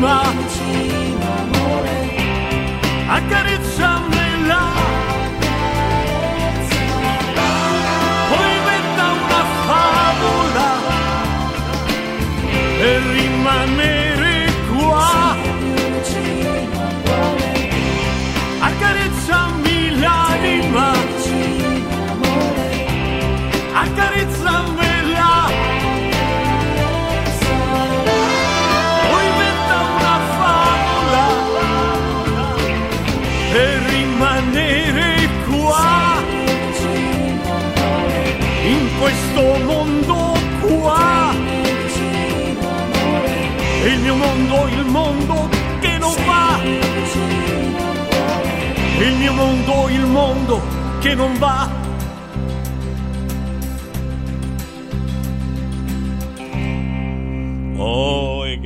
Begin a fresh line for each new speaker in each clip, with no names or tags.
L'anima, accarezzamela. Poi inventa una favola per rimanere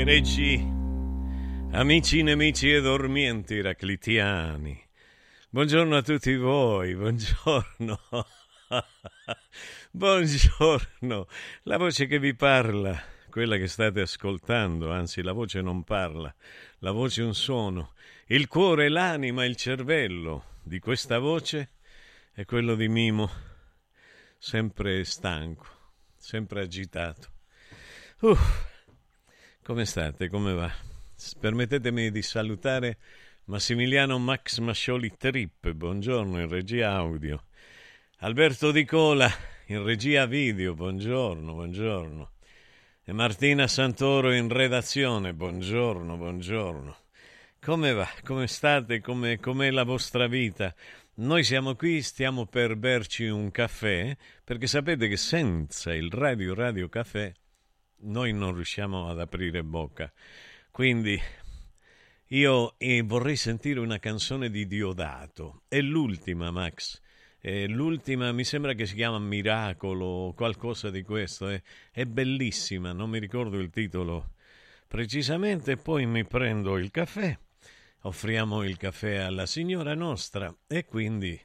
Egregi, amici, nemici e dormienti iraclitiani, buongiorno a tutti voi, buongiorno. buongiorno, la voce che vi parla, quella che state ascoltando, anzi la voce non parla, la voce è un suono, il cuore, l'anima, il cervello di questa voce è quello di Mimo, sempre stanco, sempre agitato. Uff. Come state? Come va? Permettetemi di salutare Massimiliano Max Mascioli Trip, buongiorno in regia audio. Alberto Di Cola in regia video, buongiorno, buongiorno. E Martina Santoro in redazione, buongiorno, buongiorno. come va? Come state? Come, com'è la vostra vita? Noi siamo qui, stiamo per berci un caffè, perché sapete che senza il Radio Radio Caffè noi non riusciamo ad aprire bocca. Quindi io eh, vorrei sentire una canzone di Diodato. È l'ultima, Max. È l'ultima, mi sembra che si chiama Miracolo o qualcosa di questo. È, è bellissima, non mi ricordo il titolo precisamente. Poi mi prendo il caffè, offriamo il caffè alla signora nostra e quindi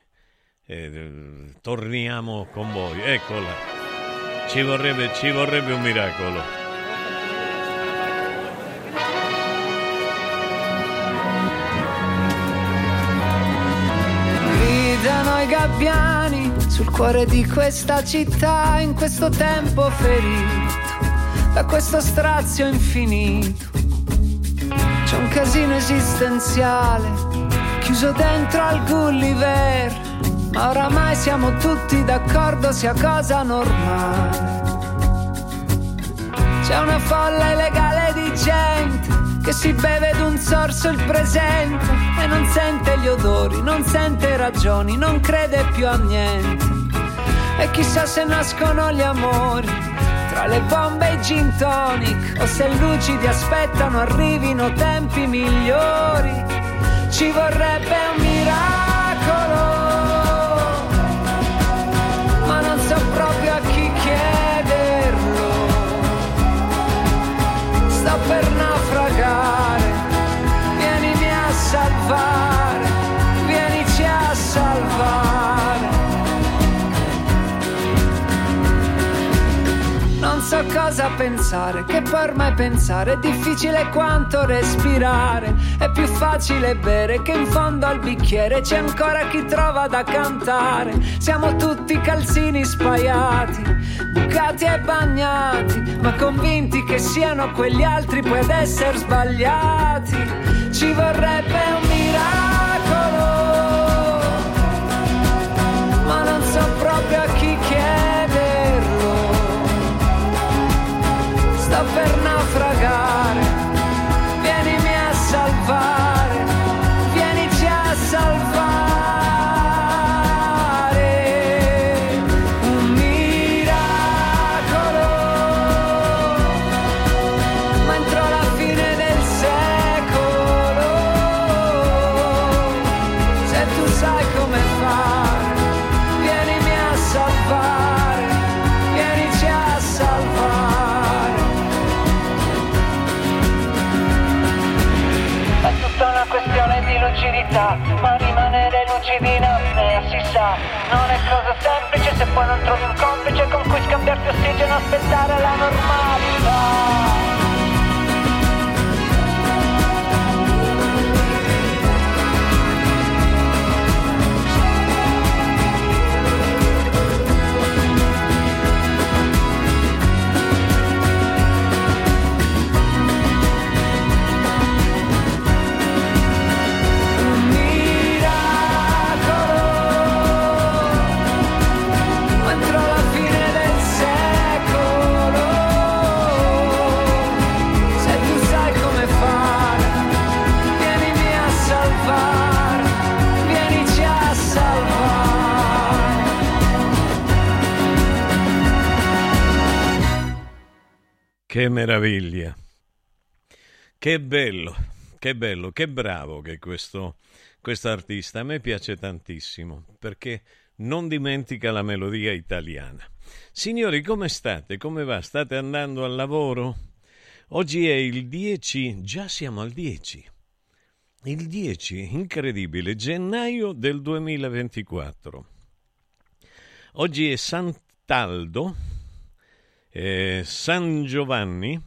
eh, torniamo con voi. Eccola. Ci vorrebbe, ci vorrebbe un miracolo.
i gabbiani sul cuore di questa città in questo tempo ferito da questo strazio infinito. C'è un casino esistenziale chiuso dentro al Gulliver, ma oramai siamo tutti d'accordo sia cosa normale. C'è una folla illegale di gente che si beve d'un sorso il presente e non sente gli odori, non sente ragioni, non crede più a niente. E chissà se nascono gli amori tra le bombe e i gin tonic o se lucidi aspettano arrivino tempi migliori. Ci vorrebbe un miracolo, cosa pensare, che ormai pensare è difficile quanto respirare. È più facile bere che in fondo al bicchiere c'è ancora chi trova da cantare. Siamo tutti calzini spaiati, bucati e bagnati, ma convinti che siano quegli altri ad essere sbagliati. Ci vorrebbe un miracolo, se
poi non trovi un complice con cui scambiarti ossigeno, aspettare la normalità.
Che meraviglia! Che bello, che bello, che bravo che questo artista. A me piace tantissimo perché non dimentica la melodia italiana. Signori, come state? Come va? State andando al lavoro? Oggi è il 10, già siamo al 10. Il 10, incredibile, gennaio del 2024. Oggi è Sant'Aldo, eh, San Giovanni,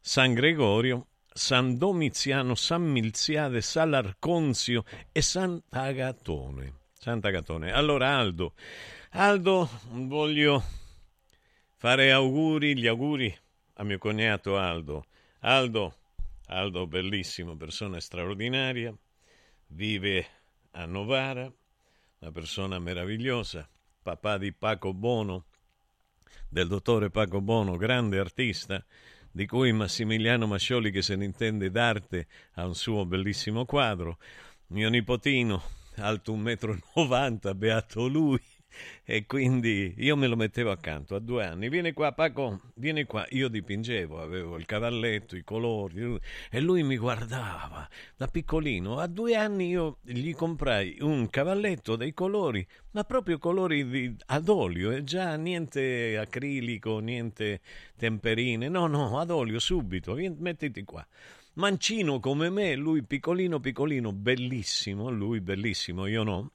San Gregorio, San Domiziano, San Milziade, Sant'Arconzio e Sant'Agatone. Sant'Agatone. Allora Aldo, Aldo, voglio fare auguri, gli auguri a mio cognato Aldo. Aldo, Aldo bellissimo, persona straordinaria, vive a Novara, una persona meravigliosa, papà di Paco Bono, del dottore Paco Bono, grande artista, di cui Massimiliano Mascioli, che se ne intende d'arte, ha un suo bellissimo quadro. Mio nipotino, alto 1,90 m, beato lui, e quindi io me lo mettevo accanto a due anni. Vieni qua, Paco, vieni qua. Io dipingevo, avevo il cavalletto, i colori, e lui mi guardava da piccolino. A due anni io gli comprai un cavalletto dei colori, ma proprio colori di, ad olio, e già niente acrilico, niente temperine. No, no, ad olio subito. Vieni, mettiti qua. Mancino come me, lui piccolino, piccolino, bellissimo, lui bellissimo, io no,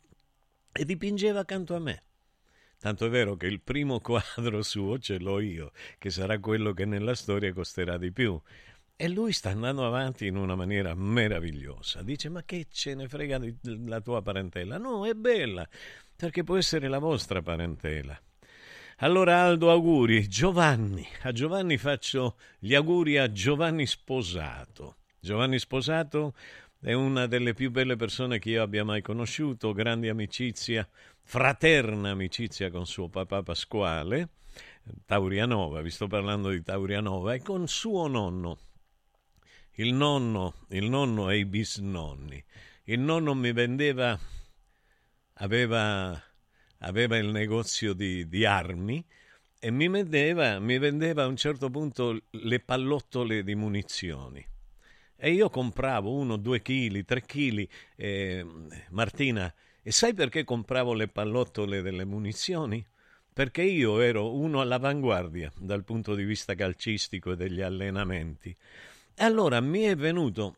e dipingeva accanto a me. Tanto è vero che il primo quadro suo ce l'ho io, che sarà quello che nella storia costerà di più. E lui sta andando avanti in una maniera meravigliosa. Dice: Ma che ce ne frega la tua parentela? No, è bella, perché può essere la vostra parentela. Allora Aldo, auguri. Giovanni, a Giovanni faccio gli auguri a Giovanni Sposato. Giovanni Sposato è una delle più belle persone che io abbia mai conosciuto, grande amicizia, fraterna amicizia con suo papà Pasquale, Taurianova, vi sto parlando di Taurianova, e con suo nonno. Il nonno, il nonno e i bisnonni. Il nonno mi vendeva, aveva, aveva il negozio di, di armi e mi vendeva, mi vendeva a un certo punto le pallottole di munizioni e io compravo uno, due chili, tre chili. Eh, Martina, e sai perché compravo le pallottole delle munizioni? Perché io ero uno all'avanguardia dal punto di vista calcistico e degli allenamenti. Allora mi è venuto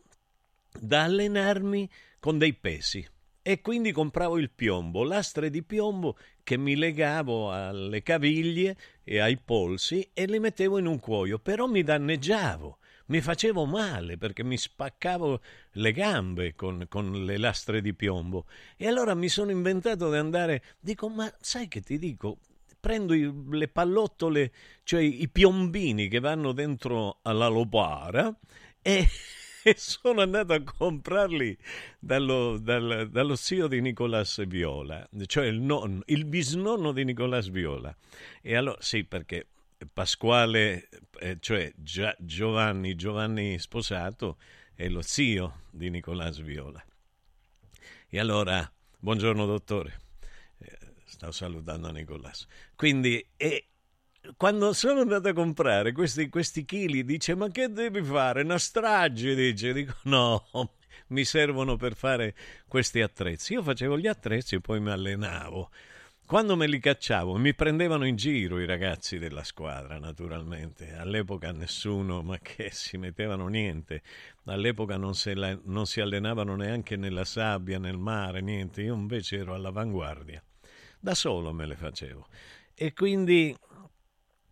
da allenarmi con dei pesi e quindi compravo il piombo, lastre di piombo che mi legavo alle caviglie e ai polsi e li mettevo in un cuoio, però mi danneggiavo mi facevo male perché mi spaccavo le gambe con, con, le lastre di piombo. E allora mi sono inventato di andare, dico, ma sai che ti dico? Prendo i, le pallottole, cioè i piombini che vanno dentro alla lopara e, e sono andato a comprarli dallo, dal, dallo zio di Nicolas Viola, cioè il, nonno, il bisnonno di Nicolas Viola. E allora, sì, perché Pasquale, eh, cioè Giovanni, Giovanni sposato, è lo zio di Nicolás Viola. E allora, buongiorno dottore, eh, stavo salutando Nicolás. Quindi, eh, quando sono andato a comprare questi, questi chili, dice, ma che devi fare? Una strage, dice. Dico, no, mi servono per fare questi attrezzi. Io facevo gli attrezzi e poi mi allenavo. Quando me li cacciavo mi prendevano in giro i ragazzi della squadra, naturalmente. All'epoca nessuno, ma che si mettevano niente. All'epoca non, la, non si allenavano neanche nella sabbia, nel mare, niente. Io invece ero all'avanguardia. Da solo me le facevo. E quindi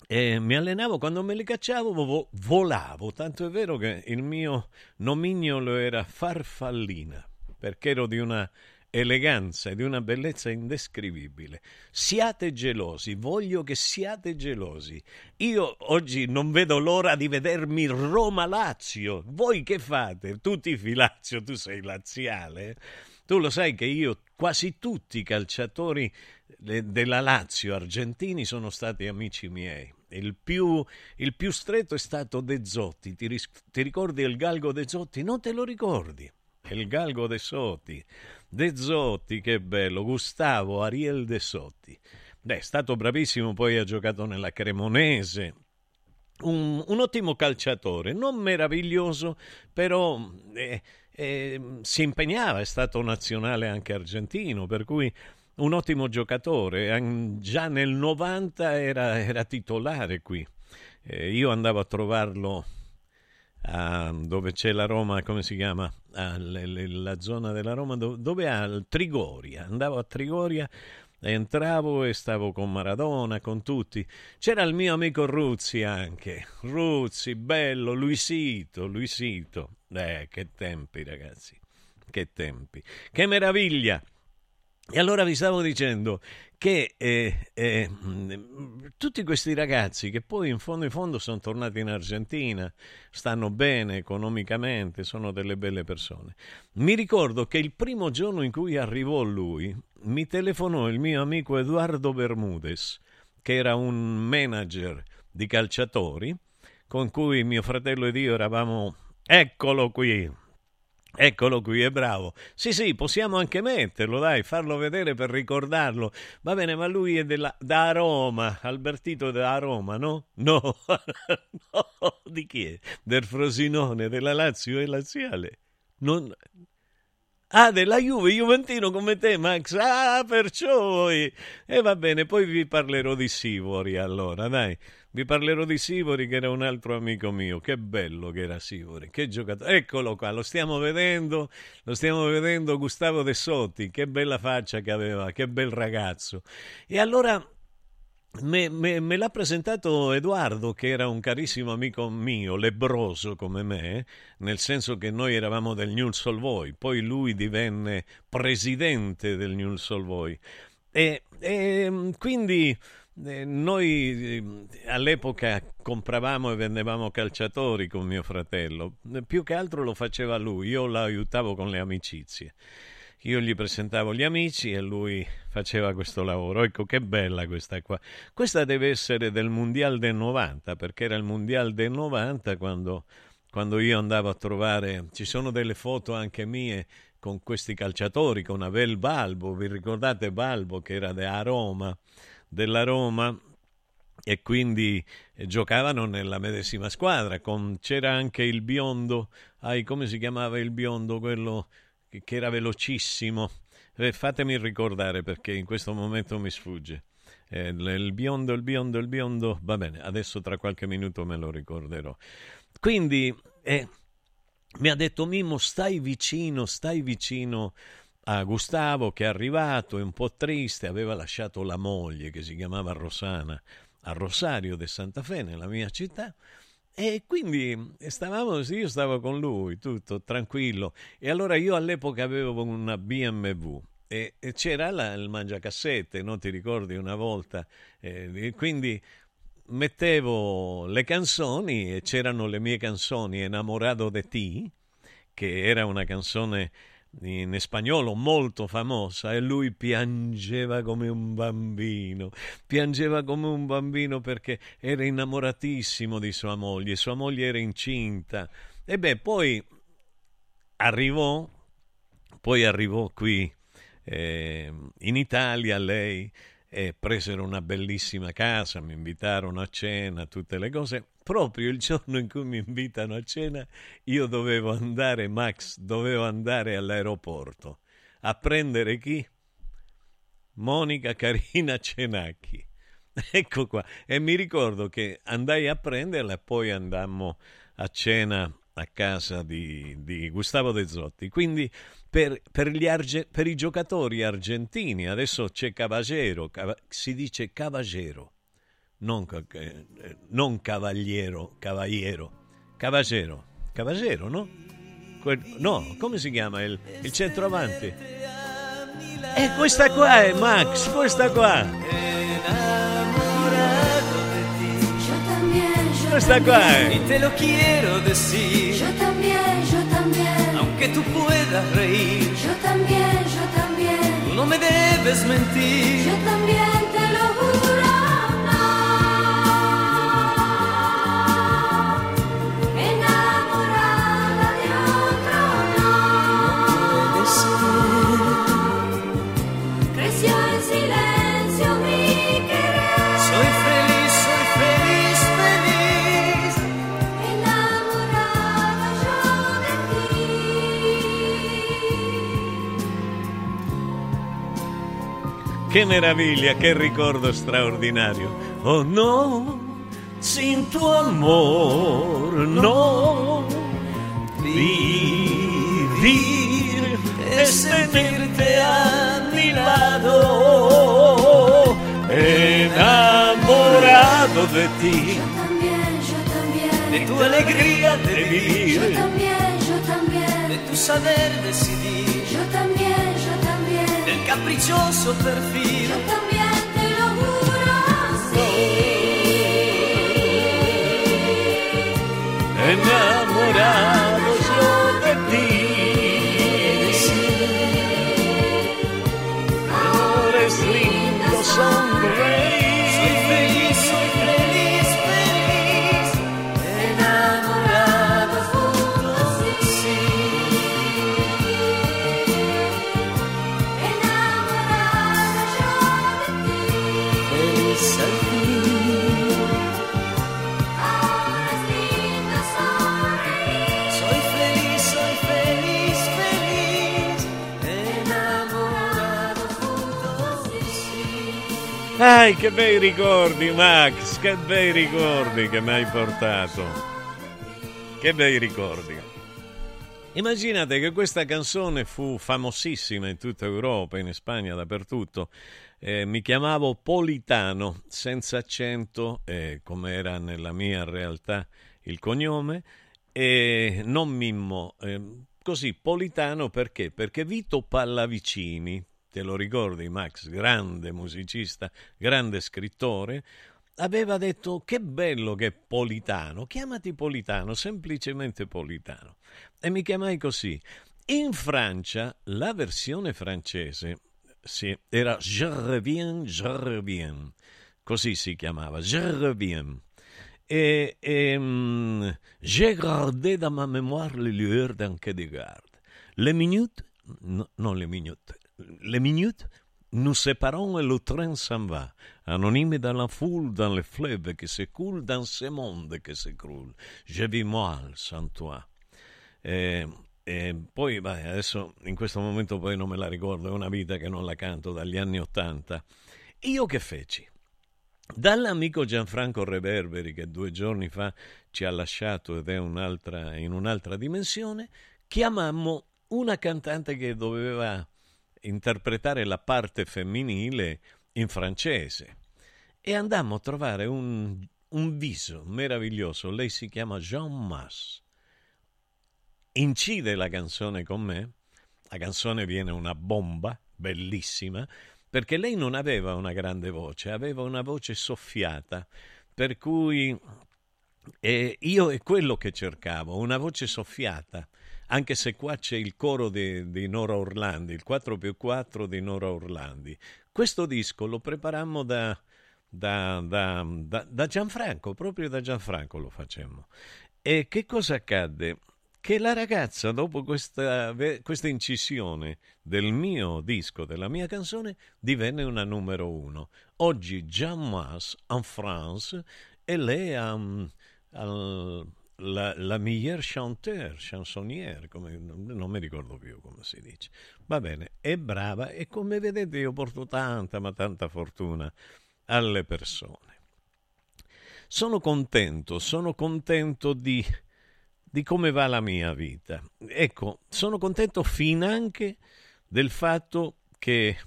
eh, mi allenavo, quando me li cacciavo vo- volavo. Tanto è vero che il mio nomignolo era Farfallina, perché ero di una eleganza e di una bellezza indescrivibile. Siate gelosi, voglio che siate gelosi. Io oggi non vedo l'ora di vedermi Roma-Lazio. Voi che fate? Tu tifi Lazio, tu sei laziale. Tu lo sai che io, quasi tutti i calciatori della Lazio argentini sono stati amici miei. Il più, il più stretto è stato De Zotti. Ti, ti ricordi il galgo De Zotti? Non te lo ricordi? Il galgo De Zotti. De Zotti, che bello, Gustavo Ariel De Zotti. Beh, è stato bravissimo, poi ha giocato nella Cremonese. Un, un ottimo calciatore, non meraviglioso, però eh, eh, si impegnava, è stato nazionale anche argentino, per cui un ottimo giocatore. Già nel 90 era, era titolare qui. Eh, io andavo a trovarlo a, dove c'è la Roma, come si chiama? La zona della Roma dove, dove Trigoria. Andavo a Trigoria, entravo e stavo con Maradona, con tutti. C'era il mio amico Ruzzi anche. Ruzzi, bello, Luisito, Luisito. Eh, che tempi, ragazzi. Che tempi. Che meraviglia. E allora vi stavo dicendo che eh, eh, tutti questi ragazzi che poi in fondo in fondo sono tornati in Argentina, stanno bene economicamente, sono delle belle persone. Mi ricordo che il primo giorno in cui arrivò lui, mi telefonò il mio amico Eduardo Bermudez, che era un manager di calciatori, con cui mio fratello ed io eravamo... Eccolo qui! Eccolo qui, è bravo. Sì, sì, possiamo anche metterlo, dai, farlo vedere per ricordarlo. Va bene, ma lui è della, da Roma, Albertito da Roma, no? No, no, di chi è? Del Frosinone, della Lazio e Laziale. Non... Ah, della Juve, Juventino come te, Max. Ah, perciò. E va bene, poi vi parlerò di Sivori allora, dai. Vi parlerò di Sivori che era un altro amico mio. Che bello che era Sivori, che giocatore. Eccolo qua, lo stiamo vedendo, lo stiamo vedendo Gustavo De Sotti, che bella faccia che aveva, che bel ragazzo. E allora me, me, me, l'ha presentato Edoardo, che era un carissimo amico mio, lebroso come me, nel senso che noi eravamo del News Solvoi, poi lui divenne presidente del News Solvoi. E, e quindi eh, noi eh, all'epoca compravamo e vendevamo calciatori con mio fratello, più che altro lo faceva lui, io lo aiutavo con le amicizie. Io gli presentavo gli amici e lui faceva questo lavoro. Ecco che bella questa qua. Questa deve essere del Mondial del 90, perché era il Mondial del 90 quando, quando io andavo a trovare. Ci sono delle foto anche mie con questi calciatori, con Abel Balbo. Vi ricordate Balbo che era della Roma? Della Roma e quindi eh, giocavano nella medesima squadra. Con, c'era anche il biondo, ai, come si chiamava il biondo, quello che, che era velocissimo. Eh, fatemi ricordare perché in questo momento mi sfugge. Eh, il biondo, il biondo, il biondo. Va bene, adesso tra qualche minuto me lo ricorderò. Quindi eh, mi ha detto Mimmo, stai vicino, stai vicino a Gustavo che è arrivato, è un po' triste, aveva lasciato la moglie che si chiamava Rosana a Rosario de Santa Fe, nella mia città, e quindi stavamo, io stavo con lui, tutto tranquillo. E allora io all'epoca avevo una BMW e, e c'era la, il mangiacassette, non ti ricordi una volta? Eh, quindi mettevo le canzoni e c'erano le mie canzoni, Enamorado de ti, che era una canzone in spagnolo molto famosa e lui piangeva come un bambino, piangeva come un bambino perché era innamoratissimo di sua moglie, sua moglie era incinta. E beh, poi arrivò, poi arrivò qui eh, in Italia lei e presero una bellissima casa, mi invitarono a cena, tutte le cose. Proprio il giorno in cui mi invitano a cena, io dovevo andare, Max, dovevo andare all'aeroporto a prendere chi? Monica Carina Cenacchi. Ecco qua. E mi ricordo che andai a prenderla e poi andammo a cena a casa di, di Gustavo De Zotti. Quindi per, per, arge, per, i giocatori argentini adesso c'è Cavagero, cava, si dice Cavagero, non, eh, non Cavaliero, Cavaliero, Cavagero, Cavagero, no? Que, no, come si chiama il, il centroavanti? E eh, questa qua è Max, questa qua. Questa qua è.
Y te lo quiero decir.
Yo también, yo también.
Aunque tú puedas reír.
Yo también, yo también.
No me debes mentir.
Yo también te lo juro.
Che meraviglia, che ricordo straordinario. Oh no, sin tu amor, no. Vivir es tenerte a mi lado, enamorado de ti.
De tu alegría de vivir. De tu saber decidir.
Yo también, yo también.
Del caprichoso perfil.
Yo también te lo juro, sí.
Enamorados Ai, che bei ricordi, Max, che bei ricordi che mi hai portato. Che bei ricordi. Immaginate che questa canzone fu famosissima in tutta Europa, in Spagna, dappertutto. Eh, mi chiamavo Politano, senza accento, eh, come era nella mia realtà il cognome, e non Mimmo. Eh, così, Politano perché? Perché Vito Pallavicini, te lo ricordi Max, grande musicista, grande scrittore, aveva detto che bello che è Politano, chiamati Politano, semplicemente Politano. E mi chiamai così. In Francia la versione francese sì, era Je reviens, je reviens, così si chiamava, Je reviens. Et, et hum, j'ai gardé dans ma mémoire les lueurs d'un de garde. Les minutes, non, non les minutes, les minutes, nous séparons et le train s'en va, anonyme dans la foule, dans le fleuve qui s'écoule, dans ce monde qui s'écroule. Je vis mal sans toi. E, e poi, beh, adesso in questo momento poi non me la ricordo, è una vita che non la canto dagli anni Ottanta. Io che feci? Dall'amico Gianfranco Reverberi, che due giorni fa ci ha lasciato ed è un'altra, in un'altra dimensione, chiamammo una cantante che doveva interpretare la parte femminile in francese e andammo a trovare un, un viso meraviglioso. Lei si chiama Jean Mas. Incide la canzone con me. La canzone viene una bomba, bellissima, perché lei non aveva una grande voce, aveva una voce soffiata, per cui eh, io è quello che cercavo, una voce soffiata, anche se qua c'è il coro di, di Nora Orlandi, il 4 più 4 di Nora Orlandi. Questo disco lo preparammo da, da, da, da, Gianfranco, proprio da Gianfranco lo facemmo. E che cosa accadde? Che la ragazza, dopo questa, questa incisione del mio disco, della mia canzone, divenne una numero uno. Oggi Jean Mas en France e lei um, la, la meilleure chanteur, chansonnière, come, non mi ricordo più come si dice. Va bene, è brava e come vedete io porto tanta, ma tanta fortuna alle persone. Sono contento, sono contento di, di come va la mia vita. Ecco, sono contento finanche del fatto che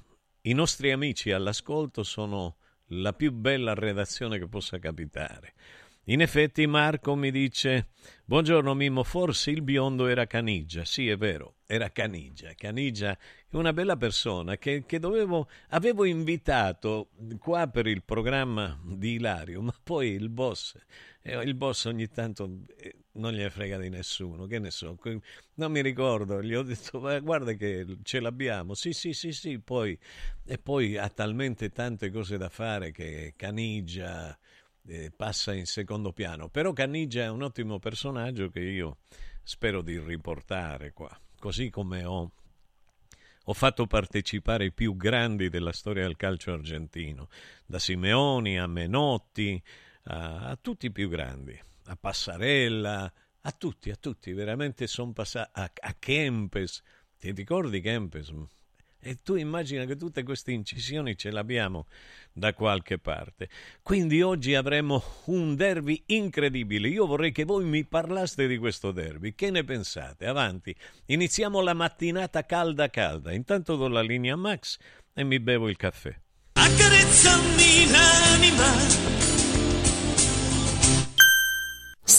i nostri amici all'ascolto sono la più bella redazione che possa capitare. In effetti Marco mi dice Buongiorno Mimmo, forse il biondo era Canigia. Sì, è vero, era Canigia. Canigia è una bella persona che, che dovevo, avevo invitato qua per il programma di Ilario, ma poi il boss, eh, il boss ogni tanto eh, non gliene frega di nessuno, che ne so, non mi ricordo, gli ho detto guarda che ce l'abbiamo, sì sì sì sì, poi, e poi ha talmente tante cose da fare che Canigia eh, passa in secondo piano. Però Caniggia è un ottimo personaggio che io spero di riportare qua, così come ho, ho fatto partecipare i più grandi della storia del calcio argentino, da Simeoni a Menotti, a, a tutti i più grandi, a Passarella, a tutti, a tutti, veramente sono passati a, a Kempes. Ti ricordi Kempes? E tu immagina che tutte queste incisioni ce le abbiamo da qualche parte. Quindi oggi avremo un derby incredibile. Io vorrei che voi mi parlaste di questo derby. Che ne pensate? Avanti. Iniziamo la mattinata calda calda. Intanto do la linea Max e mi bevo il caffè.
Accarezzami l'anima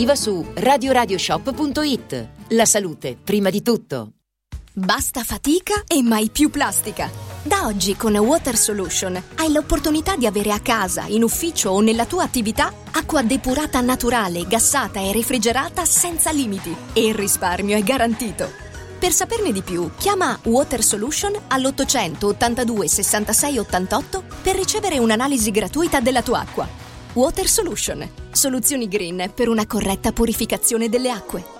esclusiva su radioradioshop.it. La salute, prima di tutto.
Basta fatica e mai più plastica. Da oggi con Water Solution hai l'opportunità di avere a casa, in ufficio o nella tua attività acqua depurata naturale, gassata e refrigerata senza limiti e il risparmio è garantito. Per saperne di più, chiama Water Solution all'800 82 66 88 per ricevere un'analisi gratuita della tua acqua. Water Solution, soluzioni green per una corretta purificazione delle acque.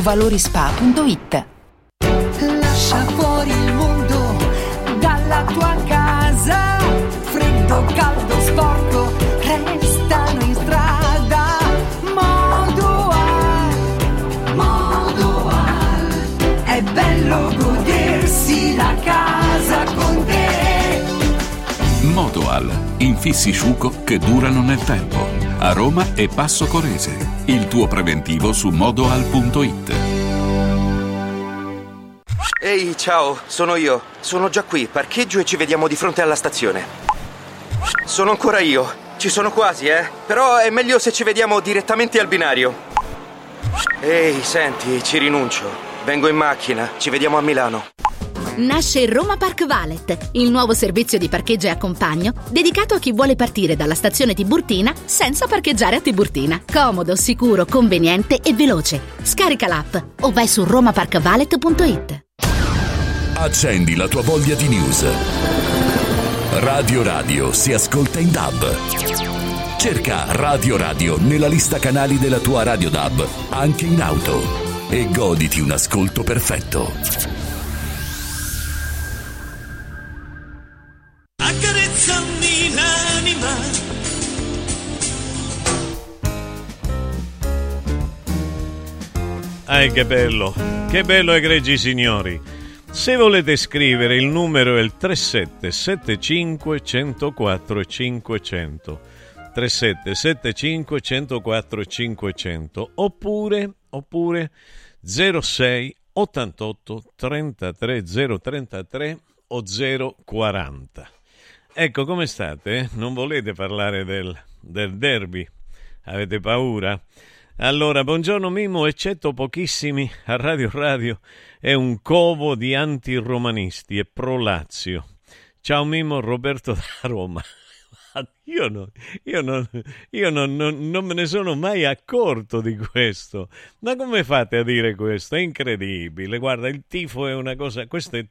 valorispa.it.
Lascia fuori il mondo dalla tua casa. Freddo, caldo, sporco, restano in strada. Modoal, Modoal. È bello godersi la casa con te.
Modoal, infissi sciuco che durano nel tempo. A Roma e Passo Corese. Il tuo preventivo su modoal.it.
Ehi, ciao, sono io. Sono già qui, parcheggio e ci vediamo di fronte alla stazione. Sono ancora io. Ci sono quasi, eh. Però è meglio se ci vediamo direttamente al binario. Ehi, senti, ci rinuncio. Vengo in macchina, ci vediamo a Milano.
Nasce Roma Park Valet, il nuovo servizio di parcheggio e accompagno dedicato a chi vuole partire dalla stazione Tiburtina senza parcheggiare a Tiburtina. Comodo, sicuro, conveniente e veloce. Scarica l'app o vai su romaparkvalet.it.
Accendi la tua voglia di news. Radio Radio si ascolta in DAB. Cerca Radio Radio nella lista canali della tua Radio DAB, anche in auto, e goditi un ascolto perfetto.
Ah, che bello, che bello egregi signori. Se volete scrivere il numero è il 3775 104 500. 3775 104 500 oppure, oppure 06 88 33 033 o 040. Ecco, come state? Non volete parlare del, del derby? Avete paura? Allora, buongiorno Mimo, eccetto pochissimi a Radio Radio, è un covo di antiromanisti e pro-Lazio. Ciao Mimo, Roberto da Roma. Io, no, io, non, io non, non, non, me ne sono mai accorto di questo. Ma come fate a dire questo? È incredibile. Guarda, il tifo è una cosa. Questo è,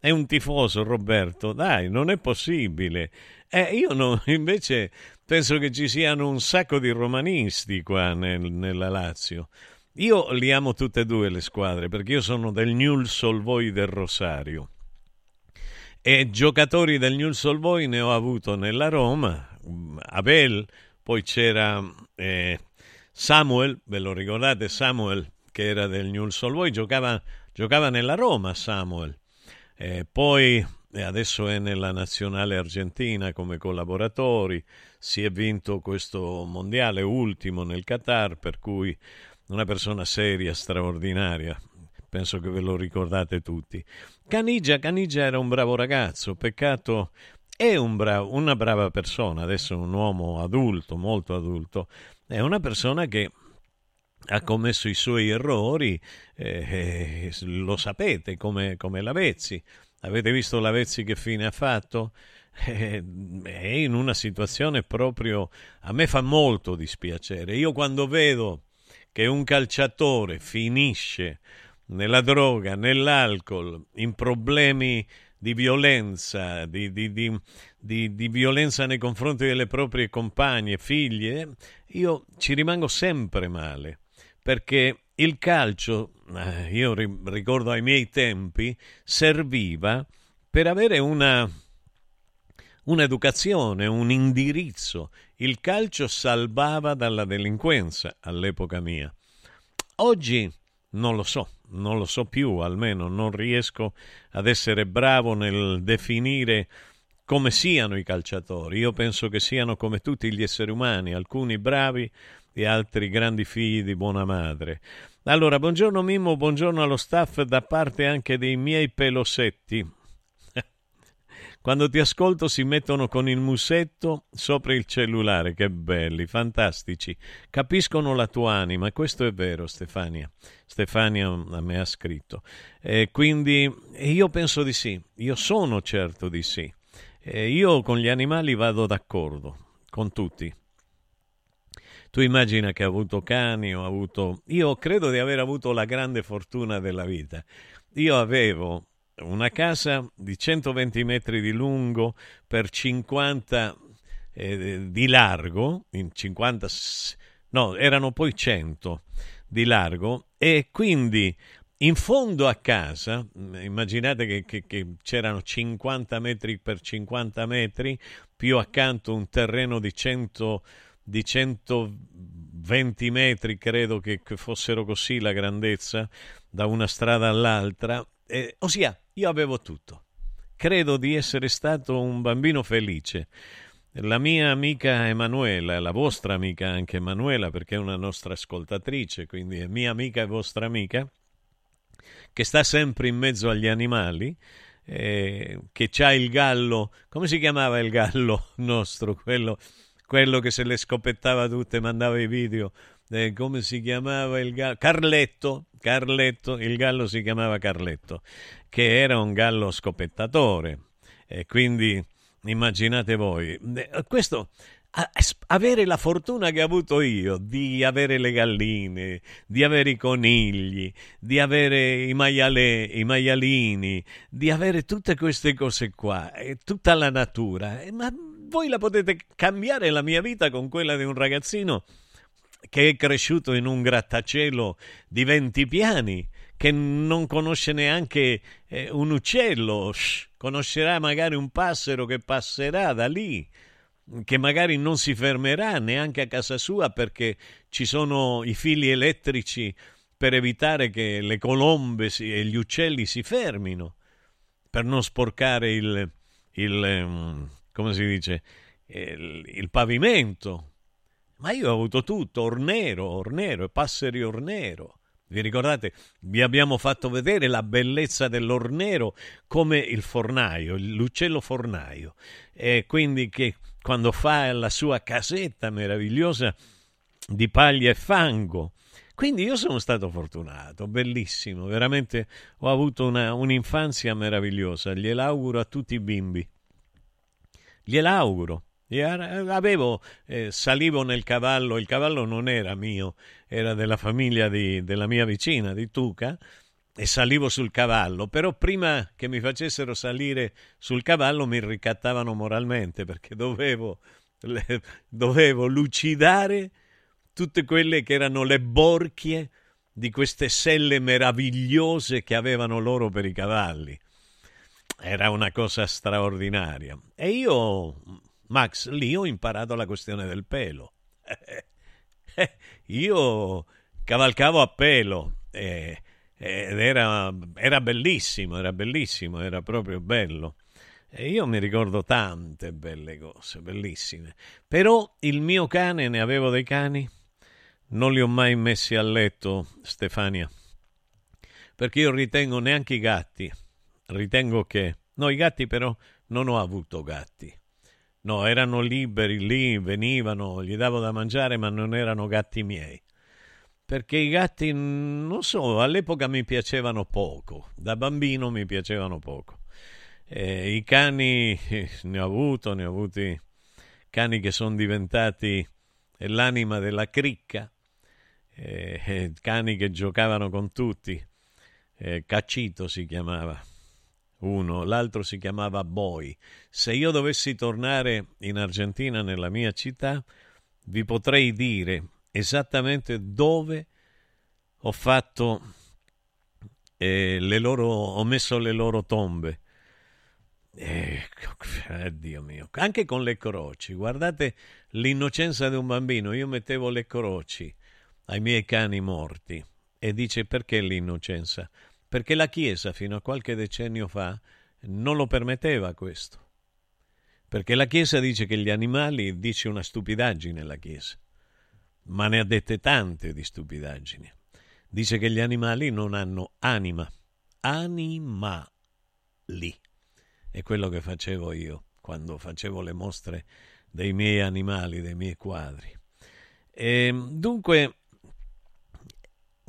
è un tifoso, Roberto. Dai, non è possibile. Eh, io no, invece penso che ci siano un sacco di romanisti qua nel, nella Lazio. Io li amo tutte e due le squadre perché io sono del Newell's Old Boys del Rosario e giocatori del Newell's Old Boys ne ho avuto nella Roma, Abel, poi c'era eh, Samuel, ve lo ricordate Samuel che era del Newell's Old Boys, giocava, giocava nella Roma Samuel, eh, poi adesso è nella nazionale argentina come collaboratori, si è vinto questo mondiale ultimo nel Qatar, per cui una persona seria, straordinaria, penso che ve lo ricordate tutti. Canigia, Canigia era un bravo ragazzo, peccato è un bravo, una brava persona, adesso è un uomo adulto, molto adulto, è una persona che ha commesso i suoi errori, eh, eh, lo sapete come, come Lavezzi. Avete visto Lavezzi che fine ha fatto? Eh, è in una situazione proprio... A me fa molto dispiacere. Io quando vedo che un calciatore finisce nella droga, nell'alcol, in problemi di violenza, di, di, di, di, violenza nei confronti delle proprie compagne, figlie, io ci rimango sempre male perché il calcio, eh, io ricordo ai miei tempi, serviva per avere una, un'educazione, un indirizzo. Il calcio salvava dalla delinquenza all'epoca mia. Oggi non lo so, non lo so più, almeno non riesco ad essere bravo nel definire come siano i calciatori. Io penso che siano come tutti gli esseri umani, alcuni bravi e altri grandi figli di buona madre. Allora, buongiorno Mimmo, buongiorno allo staff da parte anche dei miei pelosetti. Quando ti ascolto si mettono con il musetto sopra il cellulare, che belli, fantastici. Capiscono la tua anima, questo è vero Stefania. Stefania a me ha scritto. E quindi io penso di sì, io sono certo di sì. E io con gli animali vado d'accordo, con tutti. Tu immagina che ho avuto cani, ho avuto... Io credo di aver avuto la grande fortuna della vita. Io avevo una casa di 120 metri di lungo per 50 eh, di largo, in 50, no, erano poi 100 di largo e quindi in fondo a casa, immaginate che, che, che, c'erano 50 metri per 50 metri, più accanto un terreno di 100, di 120 metri, credo che, fossero così la grandezza, da una strada all'altra, eh, ossia io avevo tutto. Credo di essere stato un bambino felice. La mia amica Emanuela, la vostra amica anche Emanuela, perché è una nostra ascoltatrice, quindi è mia amica e vostra amica, che sta sempre in mezzo agli animali, eh, che c'ha il gallo, come si chiamava il gallo nostro, quello, quello che se le scopettava tutte mandava i video, eh, come si chiamava il gallo? Carletto, Carletto, il gallo si chiamava Carletto, che era un gallo scopettatore. E quindi immaginate voi, eh, questo avere la fortuna che ho avuto io di avere le galline, di avere i conigli, di avere i, maiale, i maialini, di avere tutte queste cose qua, e tutta la natura, eh, ma voi la potete cambiare la mia vita con quella di un ragazzino che è cresciuto in un grattacielo di 20 piani, che non conosce neanche eh, un uccello, Shh, conoscerà magari un passero che passerà da lì, che magari non si fermerà neanche a casa sua perché ci sono i fili elettrici per evitare che le colombe si, e gli uccelli si fermino, per non sporcare il, il um, come si dice, il, il pavimento ma io ho avuto tutto, ornero, ornero, e passeri ornero. Vi ricordate? Vi abbiamo fatto vedere la bellezza dell'ornero come il fornaio, l'uccello fornaio. E quindi che quando fa la sua casetta meravigliosa di paglia e fango. Quindi io sono stato fortunato, bellissimo, veramente ho avuto una, un'infanzia meravigliosa. Gliel'auguro a tutti i bimbi. Gliel'auguro. Avevo, eh, salivo nel cavallo, il cavallo non era mio, era della famiglia di, della mia vicina, di Tuca, e salivo sul cavallo, però prima che mi facessero salire sul cavallo mi ricattavano moralmente perché dovevo, le, dovevo lucidare tutte quelle che erano le borchie di queste selle meravigliose che avevano loro per i cavalli. Era una cosa straordinaria. E io Max, lì ho imparato la questione del pelo. Io cavalcavo a pelo eh, ed era, era bellissimo, era bellissimo, era proprio bello. E io mi ricordo tante belle cose, bellissime. Però il mio cane, ne avevo dei cani, non li ho mai messi a letto, Stefania. Perché io ritengo neanche i gatti. Ritengo che... No, i gatti però non ho avuto gatti. No, erano liberi lì, venivano, gli davo da mangiare, ma non erano gatti miei. Perché i gatti, non so, all'epoca mi piacevano poco, da bambino mi piacevano poco. Eh, I cani ne ho avuto, ne ho avuti cani che sono diventati l'anima della cricca, eh, cani che giocavano con tutti. Eh, Caccito si chiamava uno, l'altro si chiamava Boy. Se io dovessi tornare in Argentina, nella mia città, vi potrei dire esattamente dove ho fatto eh, le loro, ho messo le loro tombe. Eh, Dio mio, anche con le croci, guardate l'innocenza di un bambino. Io mettevo le croci ai miei cani morti e dice perché l'innocenza? Perché la Chiesa fino a qualche decennio fa non lo permetteva questo. Perché la Chiesa dice che gli animali dice una stupidaggine la Chiesa, ma ne ha dette tante di stupidaggini. Dice che gli animali non hanno anima, animali. È quello che facevo io quando facevo le mostre dei miei animali, dei miei quadri. E dunque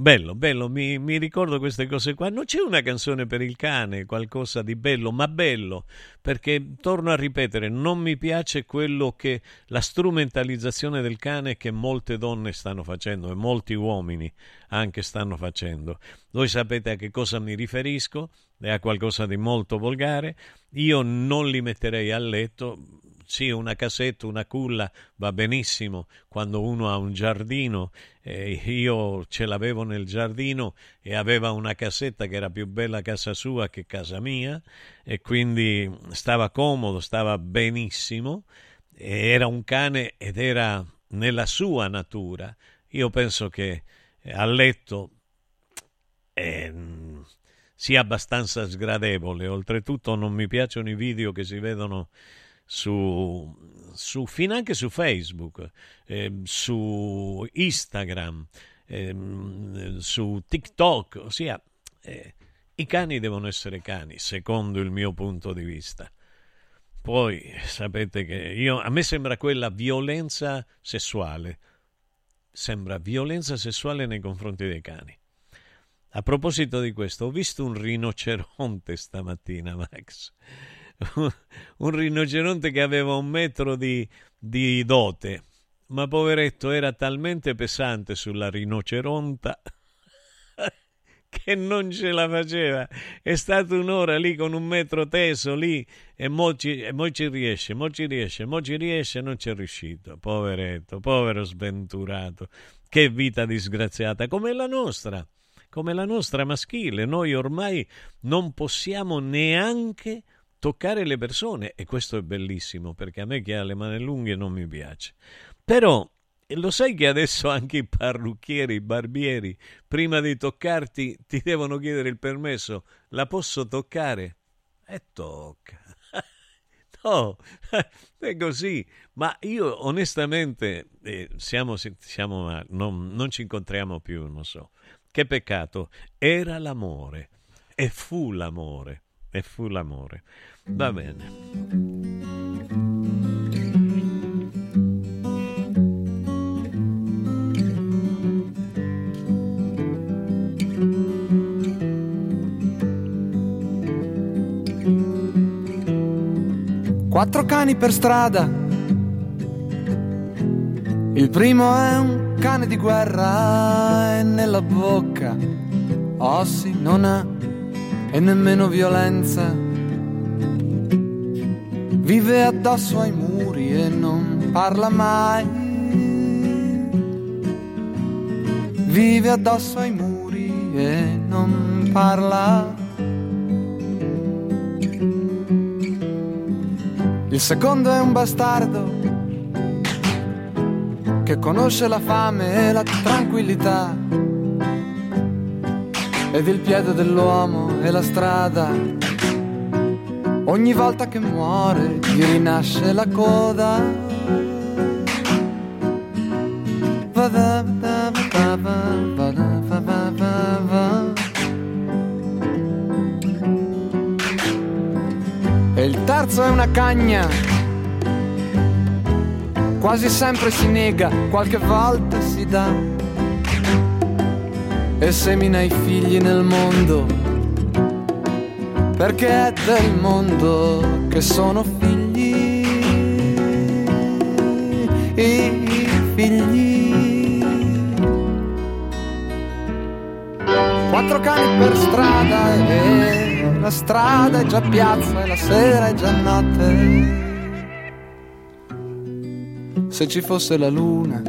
Bello, bello, mi, mi, ricordo queste cose qua. Non c'è una canzone per il cane, qualcosa di bello, ma bello, perché torno a ripetere, non mi piace quello che la strumentalizzazione del cane che molte donne stanno facendo e molti uomini anche stanno facendo. Voi sapete a che cosa mi riferisco, è a qualcosa di molto volgare. Io non li metterei a letto, sì, una casetta, una culla va benissimo quando uno ha un giardino. Eh, io ce l'avevo nel giardino e aveva una casetta che era più bella casa sua che casa mia e quindi stava comodo, stava benissimo. Era un cane ed era nella sua natura. Io penso che a letto eh, sia abbastanza sgradevole. Oltretutto non mi piacciono i video che si vedono su, su finanche su Facebook, eh, su Instagram, eh, su TikTok, ossia eh, i cani devono essere cani, secondo il mio punto di vista. Poi sapete che io, a me sembra quella violenza sessuale, sembra violenza sessuale nei confronti dei cani. A proposito di questo, ho visto un rinoceronte stamattina, Max un rinoceronte che aveva un metro di, di dote, ma poveretto era talmente pesante sulla rinoceronta che non ce la faceva. È stato un'ora lì con un metro teso lì e mo ci, e mo ci riesce, mo ci riesce, mo ci riesce non c'è riuscito. Poveretto, povero sventurato. Che vita disgraziata, come la nostra, come la nostra maschile. Noi ormai non possiamo neanche toccare le persone e questo è bellissimo perché a me che ha le mani lunghe non mi piace. Però lo sai che adesso anche i parrucchieri, i barbieri, prima di toccarti ti devono chiedere il permesso, la posso toccare? E tocca. No, è così. Ma io onestamente, eh, siamo, siamo non, non ci incontriamo più, non so. Che peccato. Era l'amore. E fu l'amore. E fu l'amore. Va bene.
Quattro cani per strada. Il primo è un cane di guerra e nella bocca ossi non ha e nemmeno violenza vive addosso ai muri e non parla mai. Vive addosso ai muri e non parla. Il secondo è un bastardo che conosce la fame e la tranquillità ed il piede dell'uomo e la strada Ogni volta che muore gli rinasce la coda. E il terzo è una cagna. Quasi sempre si nega, qualche volta si dà. E semina i figli nel mondo perché è del mondo che sono figli, i figli. Quattro cani per strada e la strada è già piazza e la sera è già notte. Se ci fosse la luna,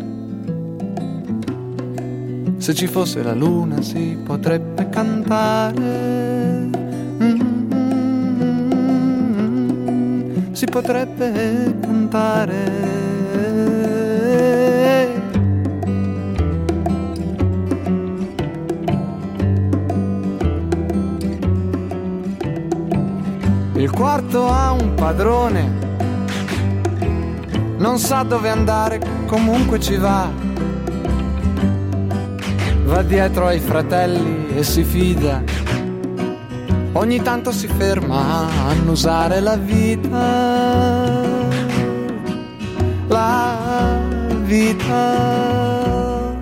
Se ci fosse la luna si potrebbe cantare. Si potrebbe cantare. Il quarto ha un padrone, non sa dove andare, comunque ci va. Va dietro ai fratelli e si fida. Ogni tanto si ferma a annusare la vita. La vita.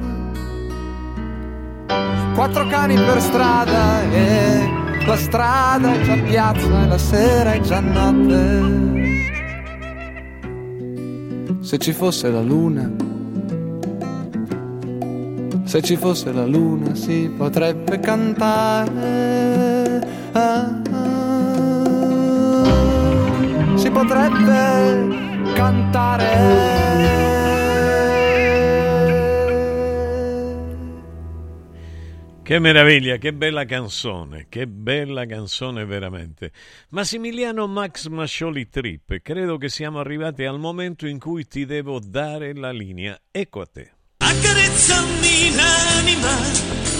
Quattro cani per strada e la strada è già piazza e la sera è già notte. Se ci fosse la luna, se ci fosse la luna si potrebbe cantare. Ah, ah, si potrebbe cantare.
Che meraviglia, che bella canzone, che bella canzone veramente. Massimiliano Max Mascioli Trip, credo che siamo arrivati al momento in cui ti devo dare la linea. Ecco a te.
Accarezzami l'anima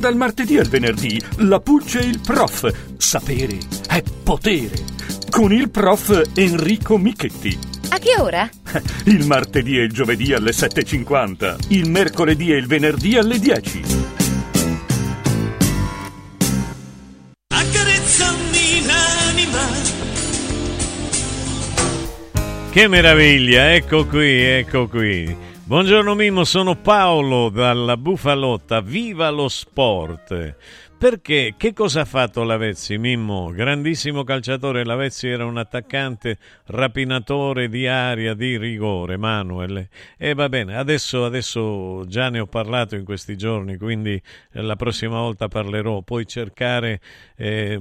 Dal martedì al venerdì, la Pulce e il prof. Sapere è potere. Con il prof Enrico Michetti.
A che ora?
Il martedì e il giovedì alle 7.50. Il mercoledì e il venerdì alle 10.
Accarezzami l'anima
Che meraviglia, ecco qui, ecco qui. Buongiorno Mimmo, sono Paolo dalla Bufalotta, viva lo sport! Perché? Che cosa ha fatto Lavezzi, Mimmo? Grandissimo calciatore, Lavezzi era un attaccante rapinatore di aria, di rigore, Manuel. E va bene, adesso, adesso già ne ho parlato in questi giorni, quindi eh, la prossima volta parlerò. Puoi cercare, eh,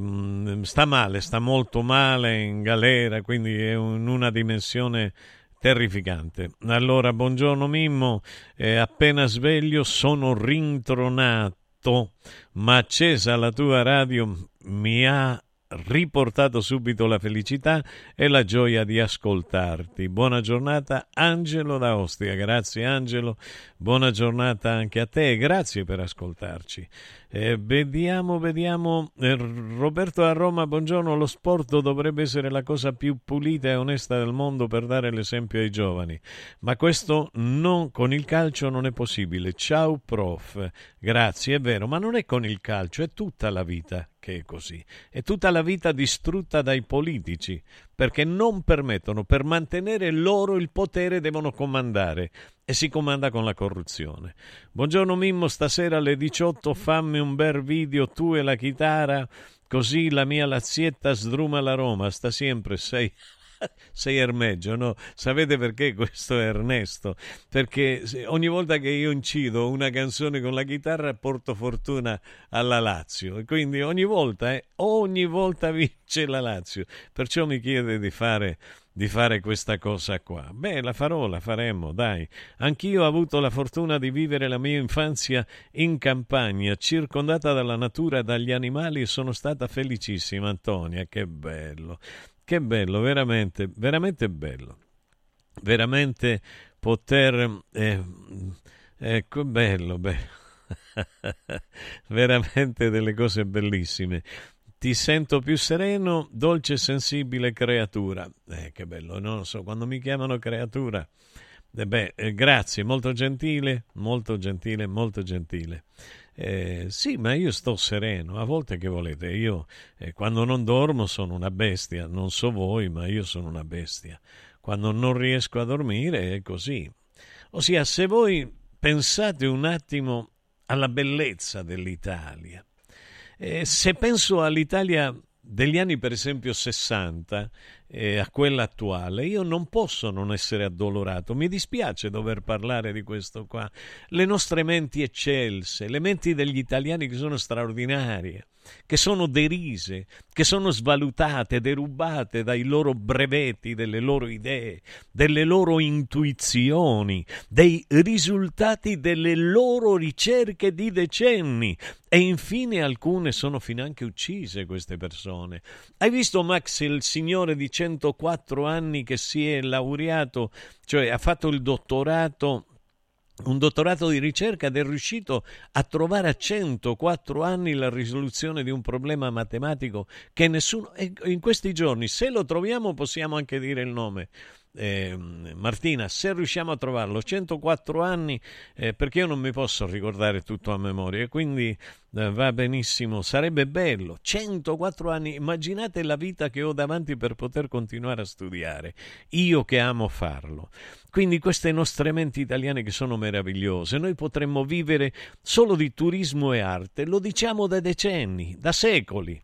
sta male, sta molto male, in galera, quindi è in una dimensione terrificante. Allora, buongiorno Mimmo, eh, appena sveglio sono rintronato, ma accesa la tua radio mi ha riportato subito la felicità e la gioia di ascoltarti. Buona giornata Angelo da Ostia. Grazie Angelo, buona giornata anche a te e grazie per ascoltarci. Eh, vediamo, vediamo. Eh, Roberto a Roma, buongiorno. Lo sport dovrebbe essere la cosa più pulita e onesta del mondo per dare l'esempio ai giovani, ma questo non, con il calcio non è possibile. Ciao prof, grazie, è vero, ma non è con il calcio, è tutta la vita che è così. È tutta la vita distrutta dai politici, perché non permettono, per mantenere loro il potere devono comandare e si comanda con la corruzione. Buongiorno Mimmo, stasera alle 18 fammi un bel video tu e la chitarra, così la mia lazietta sdruma la Roma, sta sempre sei sei Ermeggio, no? Sapete perché questo è Ernesto? Perché ogni volta che io incido una canzone con la chitarra porto fortuna alla Lazio e quindi ogni volta, eh, ogni volta vince la Lazio. Perciò mi chiede di fare di fare questa cosa qua. Beh, la farò, la faremo, dai. Anch'io ho avuto la fortuna di vivere la mia infanzia in campagna, circondata dalla natura e dagli animali e sono stata felicissima, Antonia, che bello. Che bello, veramente, veramente bello. Veramente poter... Eh, ecco, bello, bello. veramente delle cose bellissime. Ti sento più sereno, dolce e sensibile creatura. Eh, che bello, non lo so, quando mi chiamano creatura. Eh beh, eh, grazie, molto gentile, molto gentile, molto gentile. Eh, sì, ma io sto sereno. A volte che volete, io eh, quando non dormo sono una bestia. Non so voi, ma io sono una bestia. Quando non riesco a dormire è così. Ossia, se voi pensate un attimo alla bellezza dell'Italia, eh, se penso all'Italia degli anni per esempio 60 eh, a quella attuale, io non posso non essere addolorato. Mi dispiace dover parlare di questo qua. Le nostre menti eccelse, le menti degli italiani che sono straordinarie che sono derise, che sono svalutate, derubate dai loro brevetti, delle loro idee, delle loro intuizioni, dei risultati delle loro ricerche di decenni. E infine alcune sono finanche uccise queste persone. Hai visto Max, il signore di 104 anni che si è laureato, cioè ha fatto il dottorato un dottorato di ricerca ed è riuscito a trovare a 104 anni la risoluzione di un problema matematico che nessuno... in questi giorni, se lo troviamo, possiamo anche dire il nome eh, Martina, se riusciamo a trovarlo, 104 anni, eh, perché io non mi posso ricordare tutto a memoria, quindi eh, va benissimo, sarebbe bello, 104 anni, immaginate la vita che ho davanti per poter continuare a studiare, io che amo farlo. Quindi queste nostre menti italiane che sono meravigliose, noi potremmo vivere solo di turismo e arte, lo diciamo da decenni, da secoli.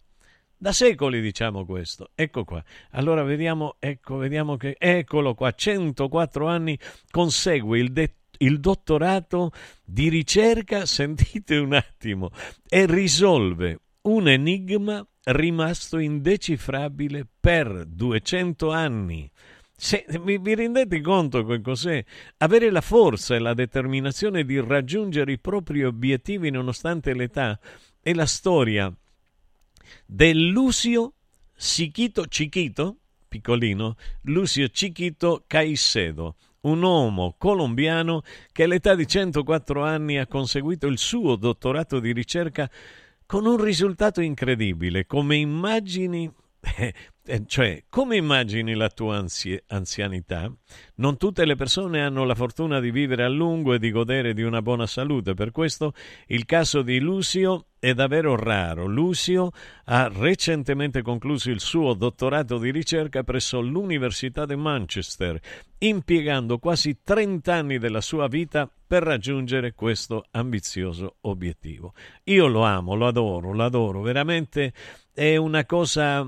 Da secoli diciamo questo. Ecco qua. Allora vediamo, ecco, vediamo che eccolo qua, 104 anni consegue il detto il dottorato di ricerca, sentite un attimo, e risolve un enigma rimasto indecifrabile per 200 anni. Se, vi, vi, rendete conto che cos'è? Avere la forza e la determinazione di raggiungere i propri obiettivi nonostante l'età e la storia del Lucio Chiquito, Chiquito, piccolino, Lucio Chiquito Caicedo, un uomo colombiano che all'età di 104 anni ha conseguito il suo dottorato di ricerca con un risultato incredibile, come immagini eh, cioè, come immagini la tua anzi- anzianità? Non tutte le persone hanno la fortuna di vivere a lungo e di godere di una buona salute. Per questo il caso di Lucio è davvero raro. Lucio ha recentemente concluso il suo dottorato di ricerca presso l'Università di Manchester, impiegando quasi 30 anni della sua vita per raggiungere questo ambizioso obiettivo. Io lo amo, lo adoro, lo adoro, veramente è una cosa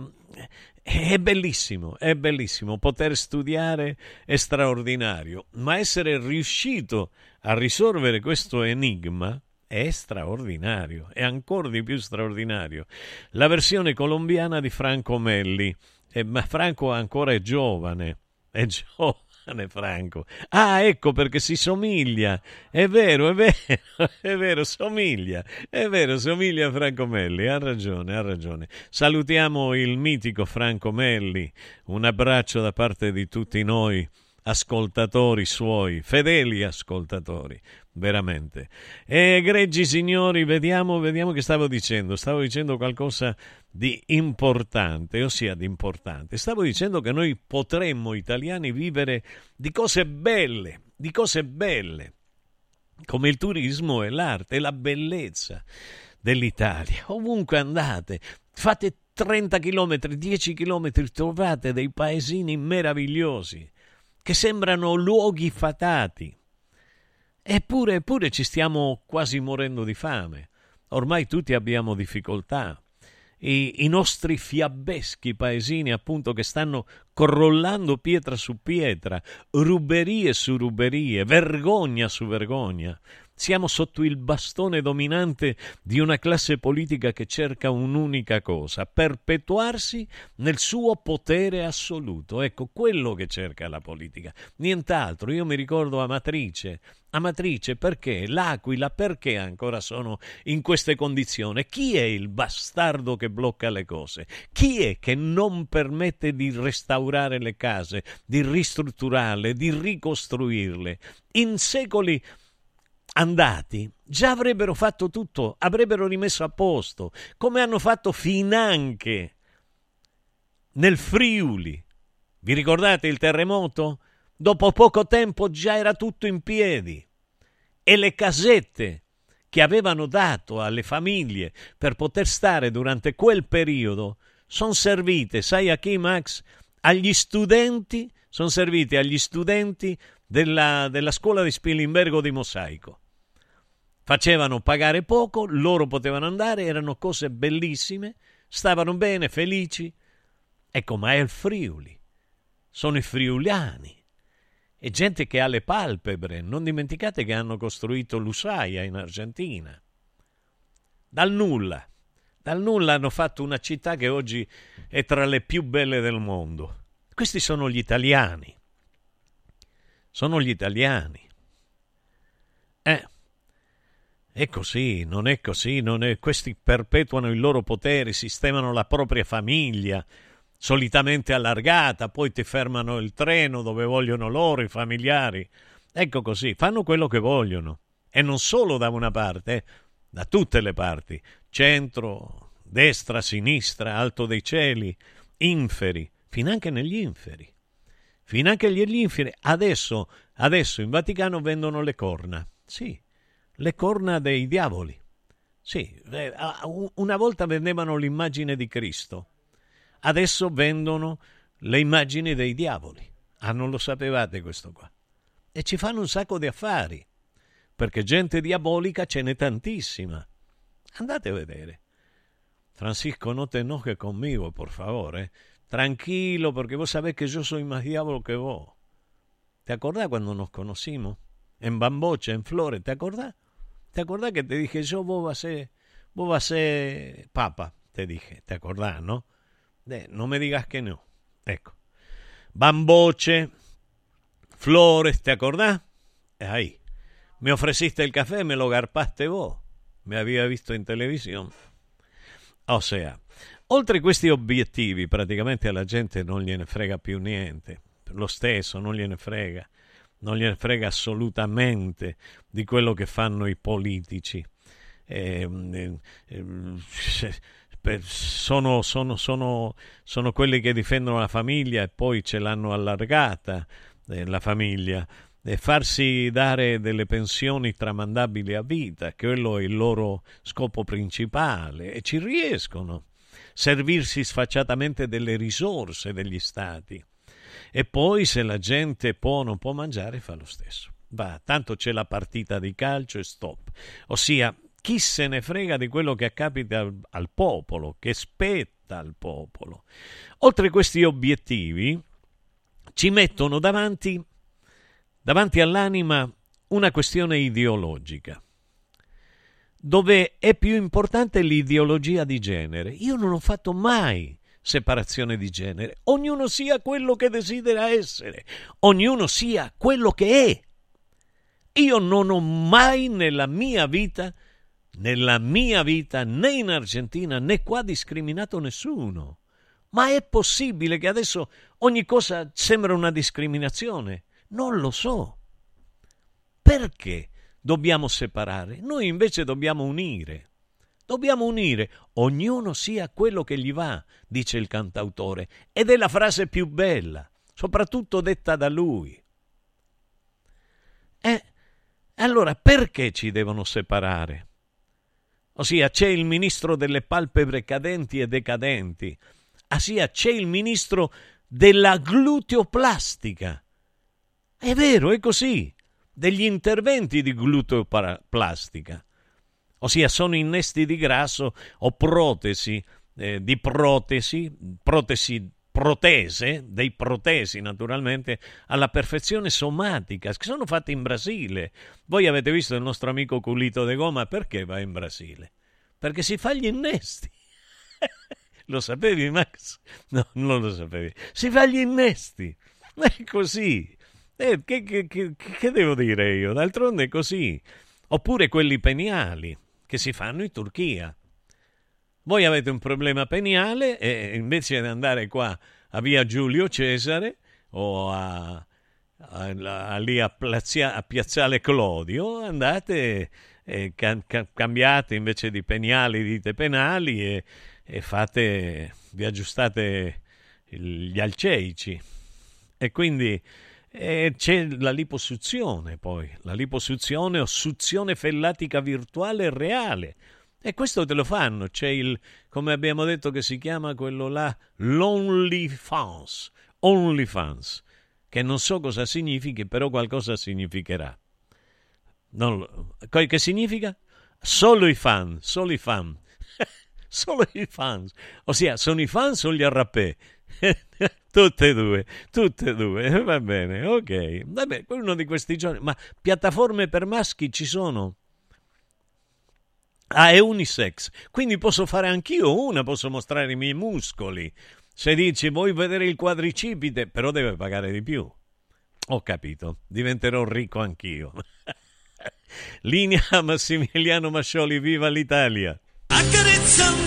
è bellissimo, è bellissimo poter studiare, è straordinario, ma essere riuscito a risolvere questo enigma è straordinario, è ancora di più straordinario. La versione colombiana di Franco Melli, eh, ma Franco ancora è giovane, è giovane. Franco. Ah, ecco perché si somiglia. È vero, è vero, è vero, somiglia. È vero, somiglia a Franco Melli. Ha ragione, ha ragione. Salutiamo il mitico Franco Melli. Un abbraccio da parte di tutti noi ascoltatori suoi, fedeli ascoltatori veramente. E egregi signori, vediamo, vediamo che stavo dicendo. Stavo dicendo qualcosa di importante, ossia di importante. Stavo dicendo che noi potremmo, italiani, vivere di cose belle, di cose belle, come il turismo e l'arte e la bellezza dell'Italia. Ovunque andate, fate 30 km, 10 km, trovate dei paesini meravigliosi che sembrano luoghi fatati Eppure, eppure ci stiamo quasi morendo di fame. Ormai tutti abbiamo difficoltà. I, I, nostri fiabbeschi paesini, appunto, che stanno crollando pietra su pietra, ruberie su ruberie, vergogna su vergogna. Siamo sotto il bastone dominante di una classe politica che cerca un'unica cosa, perpetuarsi nel suo potere assoluto. Ecco, quello che cerca la politica, nient'altro. Io mi ricordo Amatrice. Amatrice, perché? L'Aquila, perché ancora sono in queste condizioni? Chi è il bastardo che blocca le cose? Chi è che non permette di restaurare le case, di ristrutturarle, di ricostruirle? In secoli andati già avrebbero fatto tutto, avrebbero rimesso a posto, come hanno fatto finanche nel Friuli. Vi ricordate il terremoto? Dopo poco tempo già era tutto in piedi e le casette che avevano dato alle famiglie per poter stare durante quel periodo sono servite, sai a chi Max? Agli studenti, sono servite agli studenti della, della scuola di Spilimbergo di Mosaico facevano pagare poco, loro potevano andare, erano cose bellissime, stavano bene, felici. Ecco, ma è il Friuli, sono i friuliani, è gente che ha le palpebre, non dimenticate che hanno costruito l'Usaia in Argentina. Dal nulla, dal nulla hanno fatto una città che oggi è tra le più belle del mondo. Questi sono gli italiani. Sono gli italiani. Eh, è così, non è così, non è... questi perpetuano il loro potere, sistemano la propria famiglia, solitamente allargata, poi ti fermano il treno dove vogliono loro, i familiari. Ecco così, fanno quello che vogliono. E non solo da una parte, eh, da tutte le parti, centro, destra, sinistra, alto dei cieli, inferi, finanche negli inferi. Finanche negli inferi. Adesso, adesso in Vaticano vendono le corna. Sì, le corna dei diavoli. Sì, eh, una volta vendevano l'immagine di Cristo, adesso vendono le immagini dei diavoli. Ah, non lo sapevate questo qua. E ci fanno un sacco di affari, perché gente diabolica ce n'è tantissima. Andate a vedere. Francisco, no te enojes conmigo, por favor. Eh. Tranquilo, porque vos sabés que yo soy más diablo que vos. ¿Te cuando nos conocimos? En Bambocha, en Flores, ¿te acordás? ¿Te acordás que te dije yo, vos vas a ser, vos vas a ser papa? Te dije, ¿te acordás, no? no me digas que no. Ecco. Bamboche, Flores, ¿te acordás? Ahí. Me ofreciste il caffè, me lo garpaste vos. Me había visto in televisione. O sea, oltre questi obiettivi, praticamente alla gente non gliene frega più niente. Lo stesso, non gliene frega non gliene frega assolutamente di quello che fanno i politici. Eh, eh, eh, sono, sono, sono, sono, quelli che difendono la famiglia e poi ce l'hanno allargata eh, la famiglia. e farsi dare delle pensioni tramandabili a vita, quello è il loro scopo principale e ci riescono. Servirsi sfacciatamente delle risorse degli stati. E poi se la gente può o non può mangiare fa lo stesso. Va, tanto c'è la partita di calcio e stop. Ossia, chi se ne frega di quello che capita al, al popolo, che spetta al popolo. Oltre questi obiettivi, ci mettono davanti, davanti all'anima una questione ideologica, dove è più importante l'ideologia di genere. Io non ho fatto mai separazione di genere. Ognuno sia quello che desidera essere, ognuno sia quello che è. Io non ho mai nella mia vita, nella mia vita, né in Argentina né qua discriminato nessuno. Ma è possibile che adesso ogni cosa sembra una discriminazione? Non lo so. Perché dobbiamo separare? Noi invece dobbiamo unire. Dobbiamo unire, ognuno sia quello che gli va, dice il cantautore, ed è la frase più bella, soprattutto detta da lui. Eh, allora perché ci devono separare? Ossia, c'è il ministro delle palpebre cadenti e decadenti, ossia c'è il ministro della gluteoplastica. È vero, è così, degli interventi di gluteoplastica. Ossia, sono innesti di grasso o protesi, eh, di protesi, protesi protese, dei protesi naturalmente, alla perfezione somatica, che sono fatte in Brasile. Voi avete visto il nostro amico Culito de Goma, perché va in Brasile? Perché si fa gli innesti. lo sapevi, Max? No, non lo sapevi. Si fa gli innesti. È così. Eh, che, che, che, che devo dire io? D'altronde è così. Oppure quelli peniali che si fanno in Turchia. Voi avete un problema peniale e invece di andare qua a via Giulio Cesare o a, a, a lì a, Plazia, a, Piazzale Clodio, andate e can, can, cambiate invece di peniali dite penali e, e fate, vi aggiustate gli alceici. E quindi eh, c'è la liposuzione poi, la liposuzione o suzione fellatica virtuale e reale e questo te lo fanno, c'è il, come abbiamo detto che si chiama quello là, l'OnlyFans, OnlyFans, che non so cosa significhi, però qualcosa significherà. Non, che significa? Solo i fan, solo i fan. solo i fans. Ossia, sono i fans o gli arrapè? tutte e due, tutte e due, va bene, ok. Vabbè, uno di questi giorni, ma piattaforme per maschi ci sono? Ah, è unisex, quindi posso fare anch'io una, posso mostrare i miei muscoli. Se dici vuoi vedere il quadricipite, però deve pagare di più. Ho capito, diventerò ricco anch'io. Linea Massimiliano Mascioli, viva l'Italia!
Accarezzami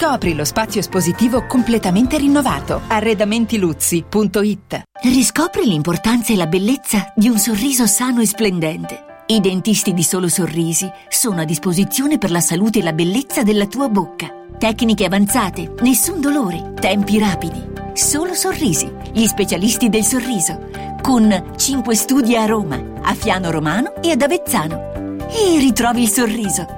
Scopri lo spazio espositivo completamente rinnovato. Arredamentiluzzi.it
Riscopri l'importanza e la bellezza di un sorriso sano e splendente. I dentisti di Solo Sorrisi sono a disposizione per la salute e la bellezza della tua bocca. Tecniche avanzate, nessun dolore, tempi rapidi. Solo Sorrisi, gli specialisti del sorriso, con 5 studi a Roma, a Fiano Romano e ad Avezzano. E ritrovi il sorriso.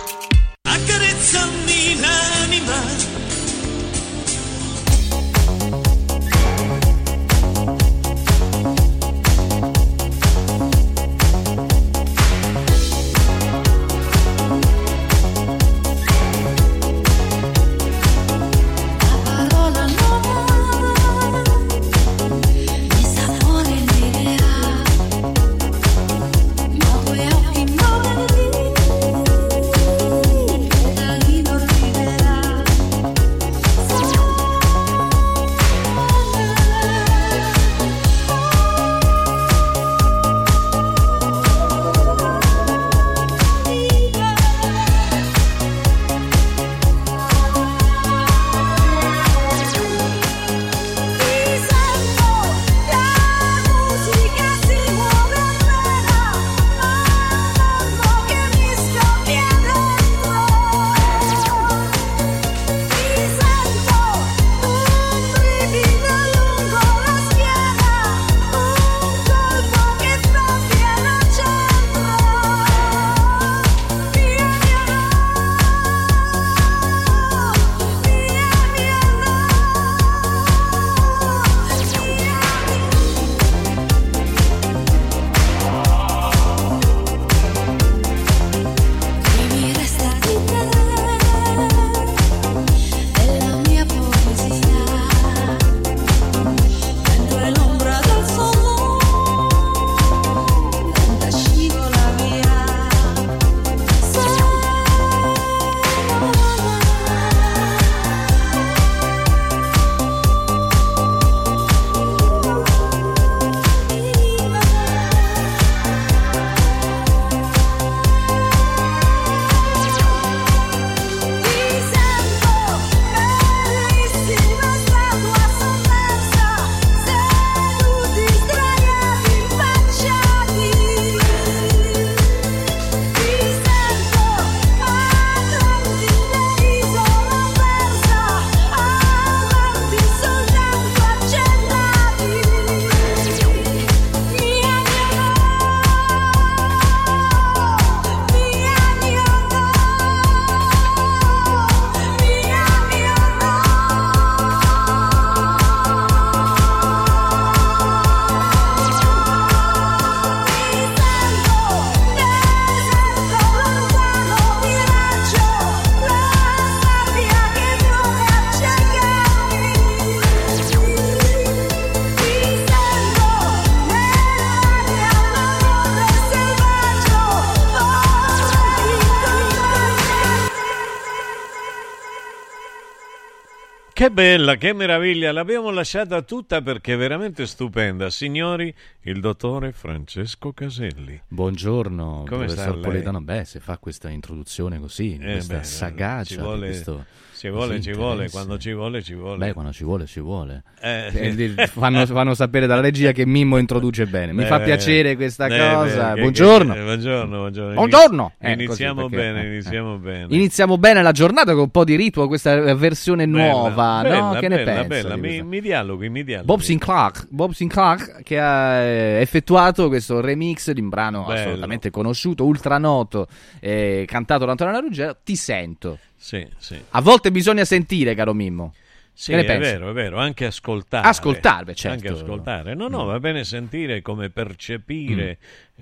Che bella, che meraviglia, l'abbiamo lasciata tutta perché è veramente stupenda. Signori, il dottore Francesco Caselli.
Buongiorno,
Come sta
professor
lei?
Poletano. Beh, se fa questa introduzione così,
Eh,
questa
beh,
sagacia,
ci vuole-
questo
ci vuole, ci vuole, quando ci vuole, ci vuole.
Beh, quando ci vuole, ci vuole.
Eh.
Eh, fanno, fanno sapere dalla regia che Mimmo introduce bene. Mi
Eh,
fa piacere questa
eh,
cosa. buongiorno.
eh, buongiorno, buongiorno.
Buongiorno. Eh,
Iniziamo
così, perché-
bene, iniziamo bene.
Iniziamo bene la giornata con un po' di ritmo, questa versione nuova,
Bella,
no?
bella,
Che ne
bella,
pensa?
bella. Mi, mi dialoghi, mi dialoghi.
Bob Sinclair, Bob Sinclair che ha effettuato questo remix di un brano
Bello.
assolutamente conosciuto, ultranoto, eh, cantato da Antonio Ruggero, Ti sento.
Sì, sì.
A volte bisogna sentire, caro Mimmo.
Sì, è
pensi?
vero, è vero, anche ascoltare.
Ascoltare, certo.
Anche ascoltare. No, no,
Mm.
va bene sentire come percepire eh,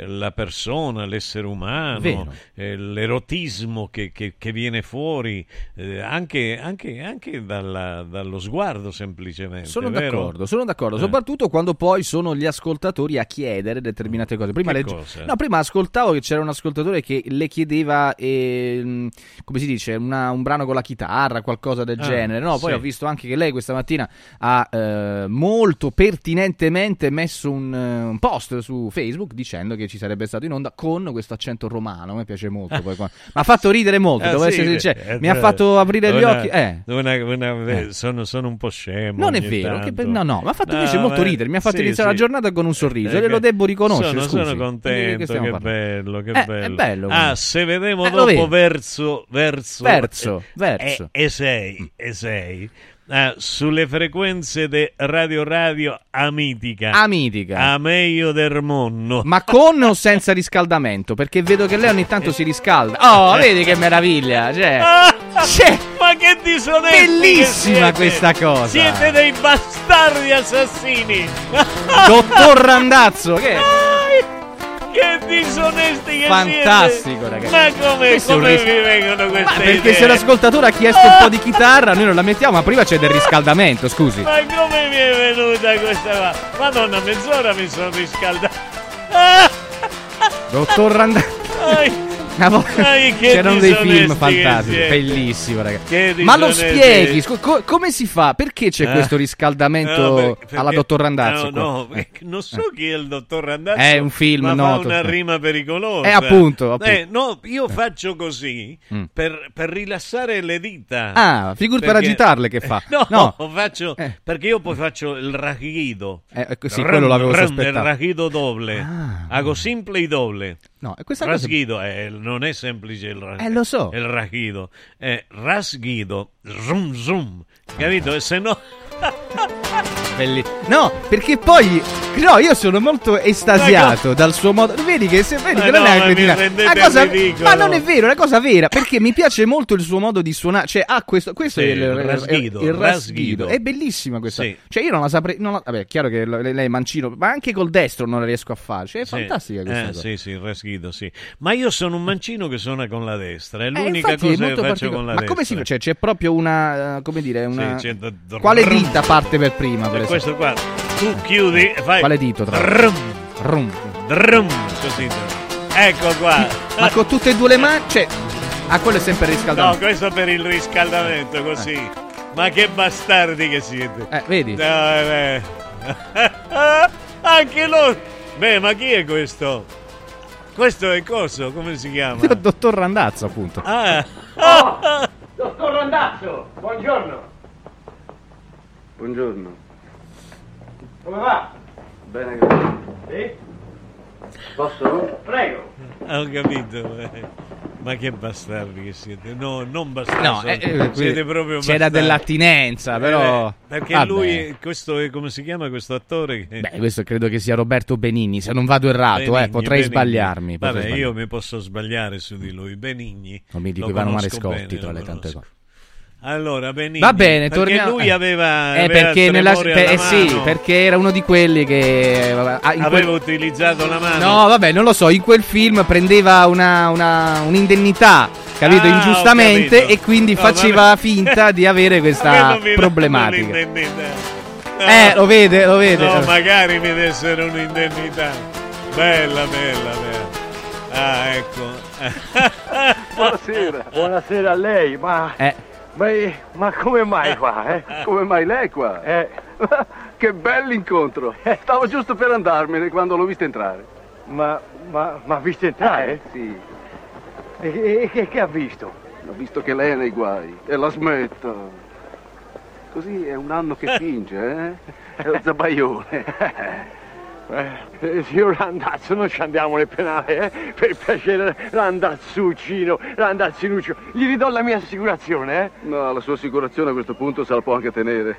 la persona, l'essere umano, eh, l'erotismo che, che- che viene fuori, eh, anche, anche- anche dalla- dallo sguardo semplicemente.
Sono d'accordo, sono d'accordo,
Eh.
soprattutto quando poi sono gli ascoltatori a chiedere determinate cose. Prima, legge-
cose?
no, prima ascoltavo che c'era un ascoltatore che le chiedeva, ehm, come si dice, una- un brano con la chitarra, qualcosa del
Ah,
genere. No, poi
sì.
ho visto anche che lei questa mattina ha eh, molto pertinentemente messo un, eh, un post su Facebook dicendo che ci sarebbe stato in onda con questo accento romano. A me piace molto. poi Mi ha fatto ridere molto,
Ah,
devo
sì,
essere sincero.
eh,
Mi ha
eh,
fatto aprire gli
una-
occhi. Eh.
una- una-
Eh.
sono, sono un po' scemo.
Non è vero, che no, no, mi ha fatto
No,
invece molto
beh,
ridere. Mi ha fatto
sì,
iniziare
sì.
la giornata con un sorriso
Eh,
e lo
che-
devo riconoscere.
Sono,
scusi.
sono
che
contento, che
parlando?
bello, che
Eh,
bello.
Bello.
Ah, se vedremo
Eh,
dopo verso, verso,
Verso,
eh,
verso. Mm.
E, e sei, e sei. Ah, sulle frequenze di Radio Radio Amitica.
Amitica.
A meglio del mondo.
Ma con o senza riscaldamento? Perché vedo che lei ogni tanto si riscalda. Oh, vedi che meraviglia! Cioè, Cioè,
Ma che disonesti che
bellissima
siete.
questa cosa.
Siete dei bastardi assassini.
Dottor Randazzo, che
Che disonesti che
Fantastico,
siete.
ragazzi.
Ma come, come
ris-
vi vengono queste
Ma perché
idee?
se l'ascoltatore ha chiesto un po' di chitarra, noi non la mettiamo, ma prima c'è del riscaldamento, scusi.
Ma come mi è venuta questa qua? Madonna, mezz'ora mi sono riscaldato.
Dottor Randazzo. Una volta-
Ai, che
C'erano dei film fantastici, bellissimo, ragazzi. Ma lo spieghi, co- come si fa? Perché c'è
Eh.
questo riscaldamento
No, per- perché-
alla dottor Randazzo?
No, no,
Eh.
non so chi è il dottor Randazzo.
È un film
ma
noto.
una rima pericolosa.
Eh, appunto, appunto.
Eh, no, io faccio così
Mm.
per, per rilassare le dita.
Ah, figuri per
Perché-
agitarle che fa.
No,
No.
faccio perché io poi faccio il ragido.
Eh, ecco, sì, quello l'avevo
il
sospettato.
ragido doble.
Ah.
Hago simple y doble.
No, questa cosa...
Rasghido eh, non è semplice il ragido.
Eh, lo so.
Il ragido è rasghido, zoom zoom. Capito? E se no
Belli- No, perché poi. No, io sono molto estasiato dal suo modo. Vedi che se vedi
Ma
che non
no,
è
ma
cretina. Una cosa-. Ma non è vero, è una cosa vera. Perché mi piace molto il suo modo di suonare. Cioè, ha questo. Questo
Sì,
è il,
il rasghido,
il rasghido. È bellissima questa.
Sì.
Cioè, io non la saprei. non la- Vabbè, è chiaro che lei è mancino, ma anche col destro non la riesco a fare. Cioè, è
Sì.
fantastica questa
Eh,
cosa.
Sì, sì, il rasghido, sì. Ma io sono un mancino che suona con la destra, è
Eh,
l'unica
è
cosa che
molto
faccio con la
Ma
destra.
come si fa? Cioè, c'è proprio una. eh, come dire, una. Quale dita parte per prima? Per esempio?
Questo qua, tu chiudi e fai...
Quale dito, tra?
Drum,
Rum.
drum, così. Ecco qua.
Ma con tutte e due le mani. Cioè. Ah, quello è sempre il
No,
riscaldamento.
questo per il riscaldamento, così. Ma che bastardi che siete.
Eh, vedi?
No, eh, beh. Anche loro. Beh, ma chi è questo? Questo è coso, come si chiama?
Dottor Randazzo, appunto.
Ah.
Dottor Randazzo, buongiorno.
Buongiorno.
Come va?
Bene, grazie.
Sì?
Posso?
Prego.
Ho capito. eh. Ma che bastardi che siete. No, non bastardi.
No, eh, eh,
siete proprio
c'era
bastardi.
dell'attinenza, però.
Eh, perché
Vabbè.
lui, questo è come si chiama questo attore? Che...
Beh, questo credo che sia Roberto Benigni. Se non vado errato, eh,
Benigni,
potrei
Benigni.
sbagliarmi. potrei
Vabbè,
sbagliarmi.
io mi posso sbagliare su di lui. Benigni.
Non mi dico Ivano Marescotti
bene,
tra le tante cose.
Allora, Benigni.
Va bene,
perché
torniamo.
lui
eh.
aveva,
Eh,
aveva
perché nella
tremore
eh, sì, perché era uno di quelli che ah,
aveva
quel-
utilizzato la mano.
No, vabbè, non lo so, in quel film prendeva una, una- un'indennità, capito,
Ah,
ingiustamente
capito.
e quindi
No,
faceva
ma-
finta di avere questa problematica.
l'indennità? No.
Eh, lo vede, lo vede.
No, magari mi dessero un'indennità. Bella, bella, bella. Ah, ecco.
Buonasera. Buonasera a lei, ma
Eh.
Ma, ma come mai qua, eh?
Come mai lei qua?
Eh.
che bell'incontro. Stavo giusto per andarmene quando l'ho vista entrare.
Ma, ma, ma ha visto entrare?
Eh, sì.
E, e- che, che ha visto?
Ho visto che lei è nei guai e la smetta. Così è un anno che finge, eh? È lo zabaione.
Eh, signor Randazzo, non ci andiamo nel penale, eh? Per piacere, Randazzuccino, Randazzinuccio. Gli ridò la mia assicurazione, eh?
No, la sua assicurazione a questo punto se la può anche tenere.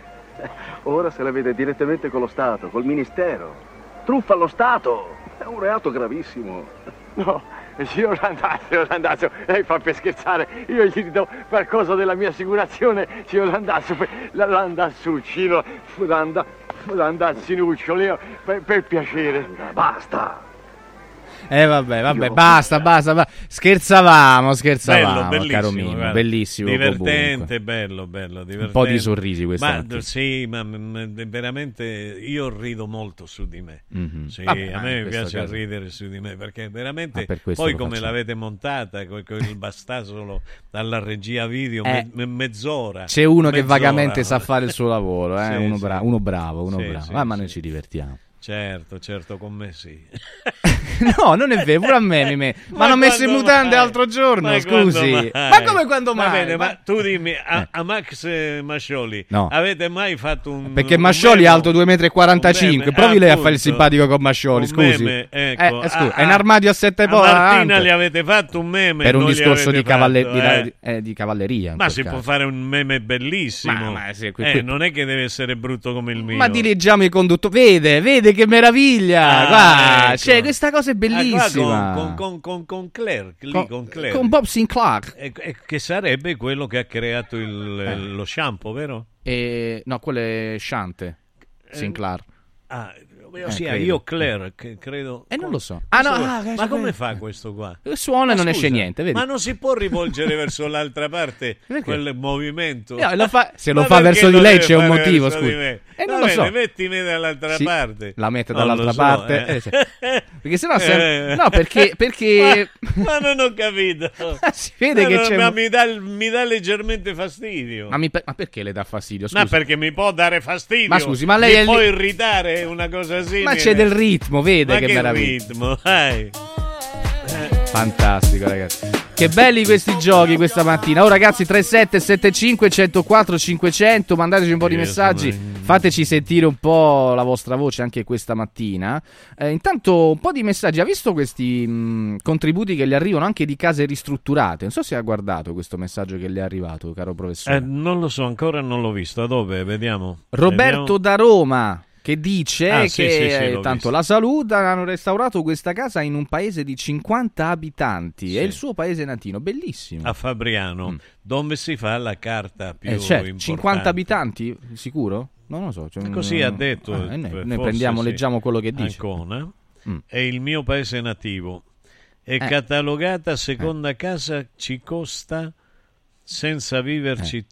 Ora se la vede direttamente con lo Stato, col Ministero. Truffa allo Stato! È un reato gravissimo.
No, signor Randazzo, Randazzo, lei fa per scherzare. Io gli ridò qualcosa della mia assicurazione, signor Randazzo, per, la, Randazzuccino, Randa, Randazzinuccio, Leo, per, per piacere.
Basta!
Eh vabbè, vabbè, basta, basta, basta. Scherzavamo, scherzavamo,
Bello, bellissimo,
caro Mimmo,
guarda.
bellissimo
Divertente,
comunque.
bello, bello, divertente.
Un po' di sorrisi questa
Ma sì, ma ma veramente io rido molto su di me.
Mhm.
Sì,
Vabbè,
a me piace
caso-
ridere su di me perché veramente
Ma per
poi come
facciamo.
l'avete montata con il bastasolo dalla regia video
Eh,
me- mezz'ora.
C'è uno che
Mezz'ora.
vagamente sa fare il suo lavoro, eh?
Sì,
uno,
sì.
bra- uno bravo, uno
Sì,
bravo. Ah, ma noi ci divertiamo.
Certo, certo, con me sì.
No, non è vero, pure a me, mi me- Ma hanno messo in mutande l'altro giorno,
Ma
scusi. Ma come quando mai?
bene,
Ma-
ma tu dimmi, a, a Max eh, Mascioli,
No.
avete mai fatto un
Perché
un
Mascioli è alto 2,45
Un
m. Provi lei a fare il simpatico con Mascioli, scusi.
meme, ecco.
Eh, scusi,
Ah,
è un
ah,
armadio a sette
a
volte.
Martina gli avete fatto un meme
Per un discorso di, cavalle-
fatto,
di-
eh?
eh, di cavalleria.
Ma si
caso.
può fare un meme bellissimo.
Ma- sì, qui-
Eh,
qui-
non è che deve essere brutto come il mio.
Ma dirigiamo i conduttori. Vede, vede che meraviglia.
Ah,
Guarda,
ecco.
cioè, questa cosa
Ah, qua
bellissima.
con, con, con, con Claire, lì
Con-
Claire.
con Bob Sinclair.
E- e che sarebbe quello che ha creato il-
Eh.
lo shampoo, vero?
E, no, quello è Shante.
Eh,
Sinclair.
Ah,
Eh,
sì, io Claire, che credo...
E non lo so. Ah, no, ah,
ma come fa questo qua?
Suona e non esce
scusa,
niente, vedi?
Ma non si può rivolgere verso l'altra parte quel movimento?
No, lo fa- se lo
Ma
fa verso di lei c'è un motivo,
verso me?
Eh, non
Va
lo so.
mettimi dall'altra
Sì,
parte.
la mette
Non
dall'altra
so,
parte,
eh.
eh, sì. Perché sennò sem-
Eh.
no, perché- perché-
Ma, ma non ho capito.
si vede
Ma
che
no,
c'è
Ma mi dà, mi dà leggermente fastidio.
Ma, mi- ma perché le dà fastidio?
Ma
Scusi.
perché mi può dare fastidio.
Ma scusi, ma lei
mi
è
può
lì-
irritare una cosa simile.
Ma c'è del ritmo, vede
Ma
che,
che
meraviglia.
ritmo, dai.
Fantastico, ragazzi. Che belli questi giochi questa mattina. Oh, ragazzi, 3775 104 500. Mandateci un po' di messaggi. Fateci sentire un po' la vostra voce anche questa mattina. Eh, intanto, un po' di messaggi. Ha visto questi mh, contributi che gli arrivano anche di case ristrutturate? Non so se ha guardato questo messaggio che le è arrivato, caro professore.
Eh, non lo so, ancora non l'ho visto. Da dove? Vediamo.
Roberto
Vediamo.
da Roma che dice
Ah,
che
sì, sì, sì,
eh, tanto
visto.
la saluta hanno restaurato questa casa in un paese di 50 abitanti è il suo paese natino bellissimo
A Fabriano, dove si fa la carta più
Mm. Eh, certo,
importante.
50 abitanti sicuro? non lo so cioè,
Così
mm,
ha detto.
ah, eh, noi,
forse
noi prendiamo leggiamo quello che dice
Ancona
Mm.
è il mio paese nativo. È
Eh.
catalogata seconda casa, ci costa senza viverci
Eh.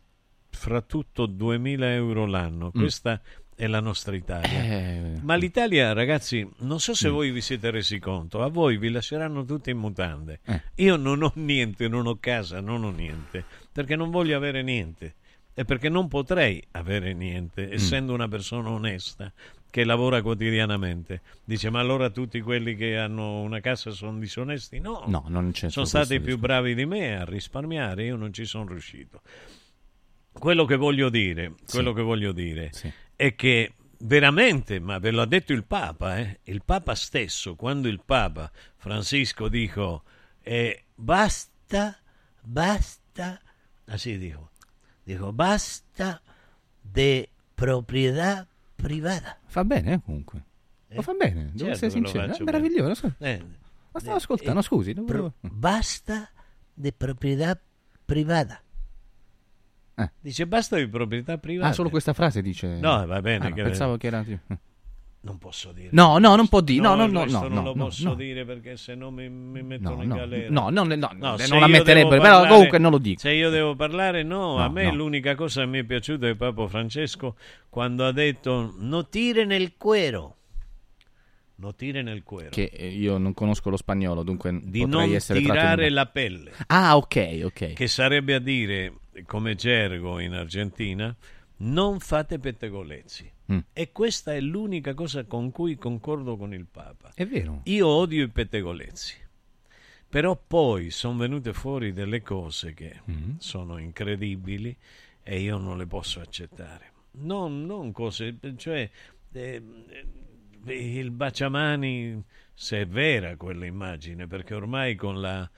fra tutto 2000 euro l'anno.
Mm.
Questa è la nostra Italia.
Eh,
Ma l'Italia, ragazzi, non so
Mm.
se voi vi siete resi conto, a voi vi lasceranno tutti in mutande.
Eh.
Io non ho niente, non ho casa, non ho niente, perché non voglio avere niente e perché non potrei avere
Mm.
niente, essendo una persona onesta che lavora quotidianamente. Dice, ma allora tutti quelli che hanno una casa sono disonesti? No,
no non c'è
sono stati più
discorso.
bravi di me a risparmiare, io non ci sono riuscito. Quello che voglio dire, quello che voglio dire è che veramente, ma ve l'ha detto il Papa, eh, il Papa stesso, quando il Papa Francisco dijo eh, basta, basta, así dijo, dijo basta de proprietà privata.
fa bene eh, comunque lo fa bene devo
Certo
essere sincero è meraviglioso scusi.
Eh,
ma stavo ascoltando scusi
pro- basta de proprietà privata.
Eh.
Dice basta di proprietà privata.
ah solo questa frase dice
No, va bene.
Ah, no,
che-
pensavo che era
Non posso dire.
No, no, non può dire. No, no, no,
questo
no,
non
no,
lo
no,
posso
no.
dire perché se no mi, mi mettono
No,
in
no,
galera.
no, no, no, no,
se
non la metterebbero, però comunque non lo dico.
Se io devo parlare, no,
No,
a me
no.
l'unica cosa che mi è piaciuta è Papa Francesco quando ha detto no tire nel cuero. No tire nel cuero.
Che eh, io non conosco lo spagnolo, dunque
di
potrei
non
essere
tirare la pelle.
Ah, ok, ok.
Che sarebbe a dire come gergo in Argentina, non fate pettegolezzi.
Mm.
E questa è l'unica cosa con cui concordo con il Papa.
È vero.
Io odio i pettegolezzi. Però poi sono venute fuori delle cose che
Mm.
sono incredibili e io non le posso accettare. Non, non cose, cioè eh, il baciamani, se è vera quella immagine, perché ormai con, la,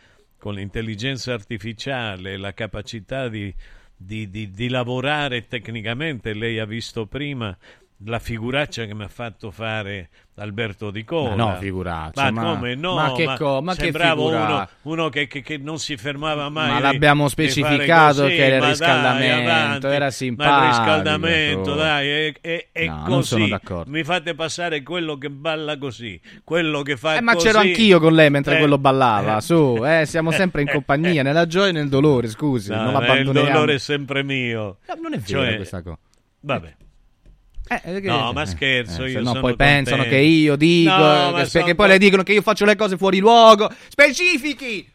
con l'intelligenza artificiale, la capacità di, di, di, di lavorare tecnicamente, lei ha visto prima la figuraccia che mi ha fatto fare Alberto Di Cola.
Ma no, figuraccia,
Ma,
ma-
come no?
ma che co- ma che
uno, uno che, che- che non si fermava mai.
Ma
di-
l'abbiamo specificato
così,
che era il riscaldamento,
avanti.
era
Ma il
simpatico,
riscaldamento, dai, è, è- è
No,
così.
non sono d'accordo.
Mi fate passare quello che balla così, quello che fa
Eh, ma
così.
c'ero anch'io con lei mentre
Eh,
quello ballava.
eh.
Su, eh, siamo sempre in compagnia, nella gioia e nel dolore. Scusi,
No,
non
ma il
l'abbandoniamo.
dolore è sempre mio.
non è vero
Cioè,
questa cosa.
Vabbè.
Eh, che-
No, ma
eh,
scherzo,
eh,
io
se no poi pensano
contento.
che io dico,
No,
eh, che,
son
che poi le dicono che io faccio le cose fuori luogo. Specifichi!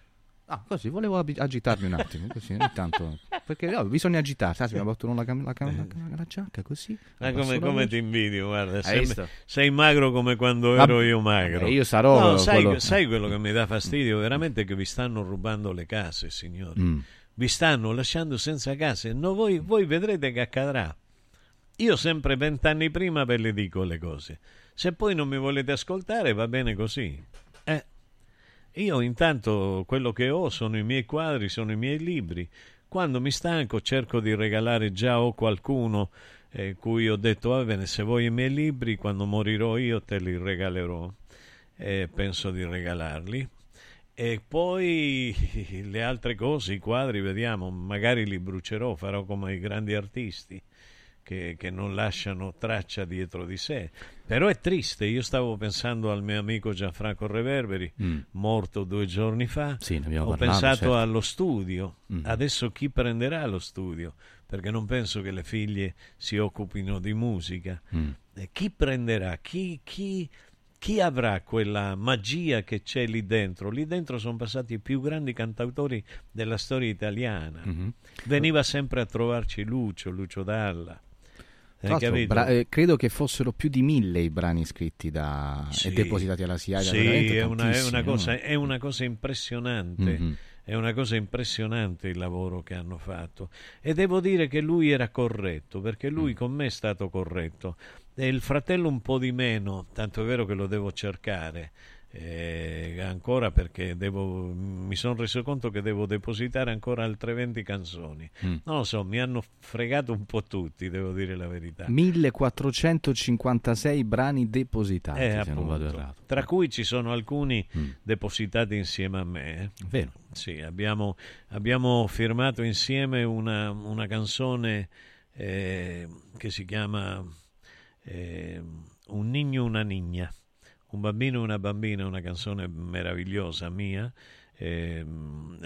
Ah, così volevo abi- agitarmi un attimo, così ogni tanto. Perché no, bisogna agitarsi. Ah, mi ha battuto la, cam- la, cam- la, la giacca così.
Ma come, come ti invidio, guarda, sei, sei magro come quando ero io magro.
Vabbè, io sarò
No, sai,
quello-
sai quello che mi dà fastidio? Veramente che vi stanno rubando le case, signori.
Mm.
Vi stanno lasciando senza case. No, voi, voi vedrete che accadrà. Io sempre vent'anni prima ve le dico le cose. Se poi non mi volete ascoltare, va bene così. Eh. Io intanto quello che ho sono i miei quadri, sono i miei libri. Quando mi stanco cerco di regalare già o qualcuno eh, cui ho detto va bene, se vuoi i miei libri, quando morirò io te li regalerò. E penso di regalarli. E poi le altre cose, i quadri, vediamo, magari li brucerò, farò come i grandi artisti che, che non lasciano traccia dietro di sé. Però è triste, io stavo pensando al mio amico Gianfranco Reverberi,
Mm.
morto due giorni fa,
Sì,
ho
parlato,
pensato
certo.
allo studio,
Mm.
adesso chi prenderà lo studio? Perché non penso che le figlie si occupino di musica.
Mm.
Chi prenderà? Chi, chi, chi avrà quella magia che c'è lì dentro? Lì dentro sono passati i più grandi cantautori della storia italiana.
Mhm.
Veniva sempre a trovarci Lucio, Lucio Dalla.
Tra
Hai
l'altro,
capito?
Bra- eh, credo che fossero più di mille i brani scritti da,
Sì.
e depositati alla SIAE.
Sì, è una, è una
no?
cosa, è una cosa impressionante.
Mhm.
È una cosa impressionante il lavoro che hanno fatto. E devo dire che lui era corretto, perché lui
Mm.
con me è stato corretto. E il fratello un po' di meno, tanto è vero che lo devo cercare. Eh, ancora perché devo, mi sono reso conto che devo depositare ancora altre 20 canzoni.
Mm.
Non lo so, mi hanno fregato un po' tutti, devo dire la verità.
1456 brani depositati,
Eh,
se non vado
appunto.
errato.
Tra cui ci sono alcuni
Mm.
depositati insieme a me. eh.
Vero.
Sì, abbiamo, abbiamo firmato insieme una, una canzone eh, che si chiama eh, Un nigno, una nigna. Un bambino e una bambina, una canzone meravigliosa mia. Eh,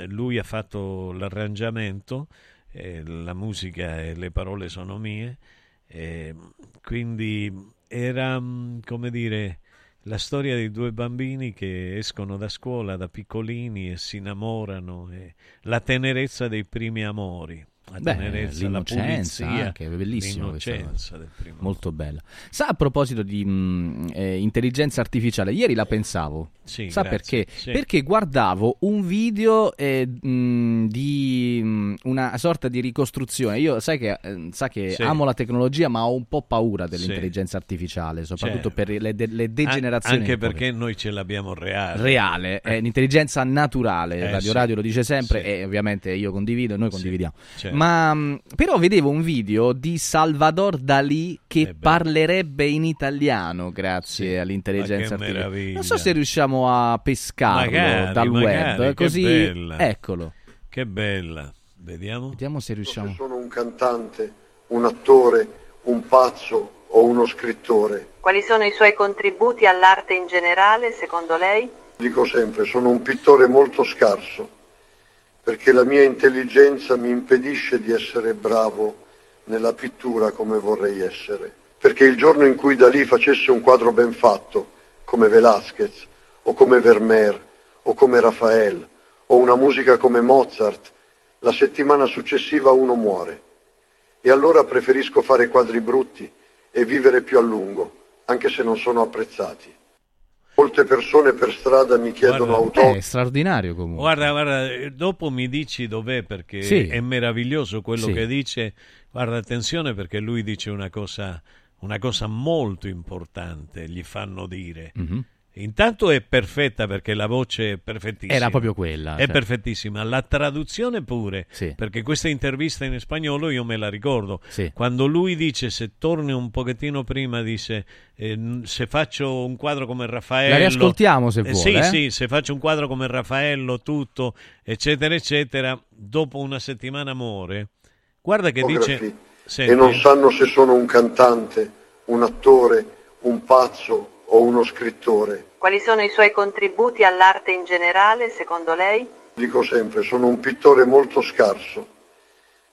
lui ha fatto l'arrangiamento, eh, la musica e le parole sono mie. Eh, quindi era, mm, come dire, la storia di due bambini che escono da scuola da piccolini e si innamorano, la tenerezza dei primi amori, la
Beh,
la
l'innocenza
pulizia,
anche, è bellissimo questa Molto bella. Sa a proposito di mh, eh, intelligenza artificiale, ieri la pensavo.
Sì,
Sa
grazie.
perché?
Sì.
Perché guardavo un video eh, mh, di mh, una sorta di ricostruzione. Io sai che, eh, sa che
Sì.
amo la tecnologia, ma ho un po' paura dell'intelligenza artificiale, soprattutto
Certo.
per le, de- le degenerazioni.
Anche perché noi ce l'abbiamo reale.
reale, è l'intelligenza naturale.
Eh,
Radio. Radio lo dice sempre e ovviamente io condivido e noi condividiamo.
certo.
Ma mh, però vedevo un video di Salvador Dalì che
Eh
parlerebbe in italiano grazie
Sì.
all'intelligenza artificiale.
meraviglia.
Non so se riusciamo a pescarlo
Magari,
dal
magari,
web,
che
così
bella.
eccolo.
Che bella. Vediamo.
Vediamo se riusciamo.
Sono un cantante, un attore, un pazzo o uno scrittore.
Quali sono i suoi contributi all'arte in generale, secondo lei?
Dico sempre, sono un pittore molto scarso, perché la mia intelligenza mi impedisce di essere bravo nella pittura come vorrei essere. Perché il giorno in cui Dalì facesse un quadro ben fatto, come Velázquez, o come Vermeer, o come Raphael, o una musica come Mozart, la settimana successiva uno muore. E allora preferisco fare quadri brutti e vivere più a lungo, anche se non sono apprezzati. Molte persone per strada mi chiedono autografi.
È straordinario comunque.
Guarda, guarda, dopo mi dici dov'è perché
Sì.
è meraviglioso quello
Sì.
che dice. Guarda, attenzione perché lui dice una cosa, una cosa molto importante, gli fanno dire.
Mhm.
Intanto è perfetta perché la voce è perfettissima.
Era proprio quella,
È
cioè.
perfettissima. La traduzione pure.
Sì.
Perché questa intervista in spagnolo io me la ricordo.
Sì.
Quando lui dice, se torni un pochettino prima, dice, eh, se faccio un quadro come Raffaello...
La riascoltiamo, se
Eh,
vuole,
Sì,
eh.
sì, se faccio un quadro come Raffaello, tutto, eccetera, eccetera, dopo una settimana muore. Guarda che dice...
Autografi.
Senti,
e non sanno se sono un cantante, un attore, un pazzo o uno scrittore.
Quali sono i suoi contributi all'arte in generale, secondo lei?
Dico sempre, sono un pittore molto scarso,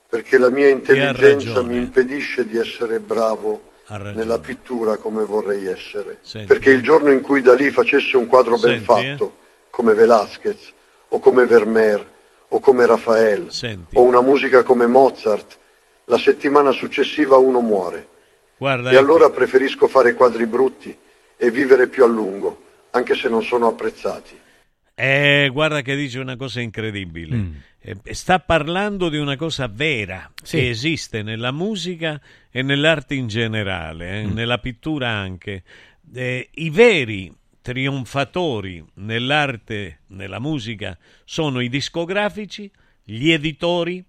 perché la mia intelligenza mi impedisce di essere bravo nella pittura come vorrei essere.
Senti.
Perché il giorno in cui Dalì facesse un quadro ben
Senti,
fatto, come Velázquez, o come Vermeer, o come Raffaele,
Senti.
o una musica come Mozart, la settimana successiva uno muore.
guarda,
E
ecco,
allora preferisco fare quadri brutti e vivere più a lungo, anche se non sono apprezzati.
Eh, guarda che dice una cosa incredibile.
Mm.
Eh, sta parlando di una cosa vera
Sì.
che esiste nella musica e nell'arte in generale, eh,
Mm.
nella pittura anche. Eh, I veri trionfatori nell'arte, nella musica, sono i discografici, gli editori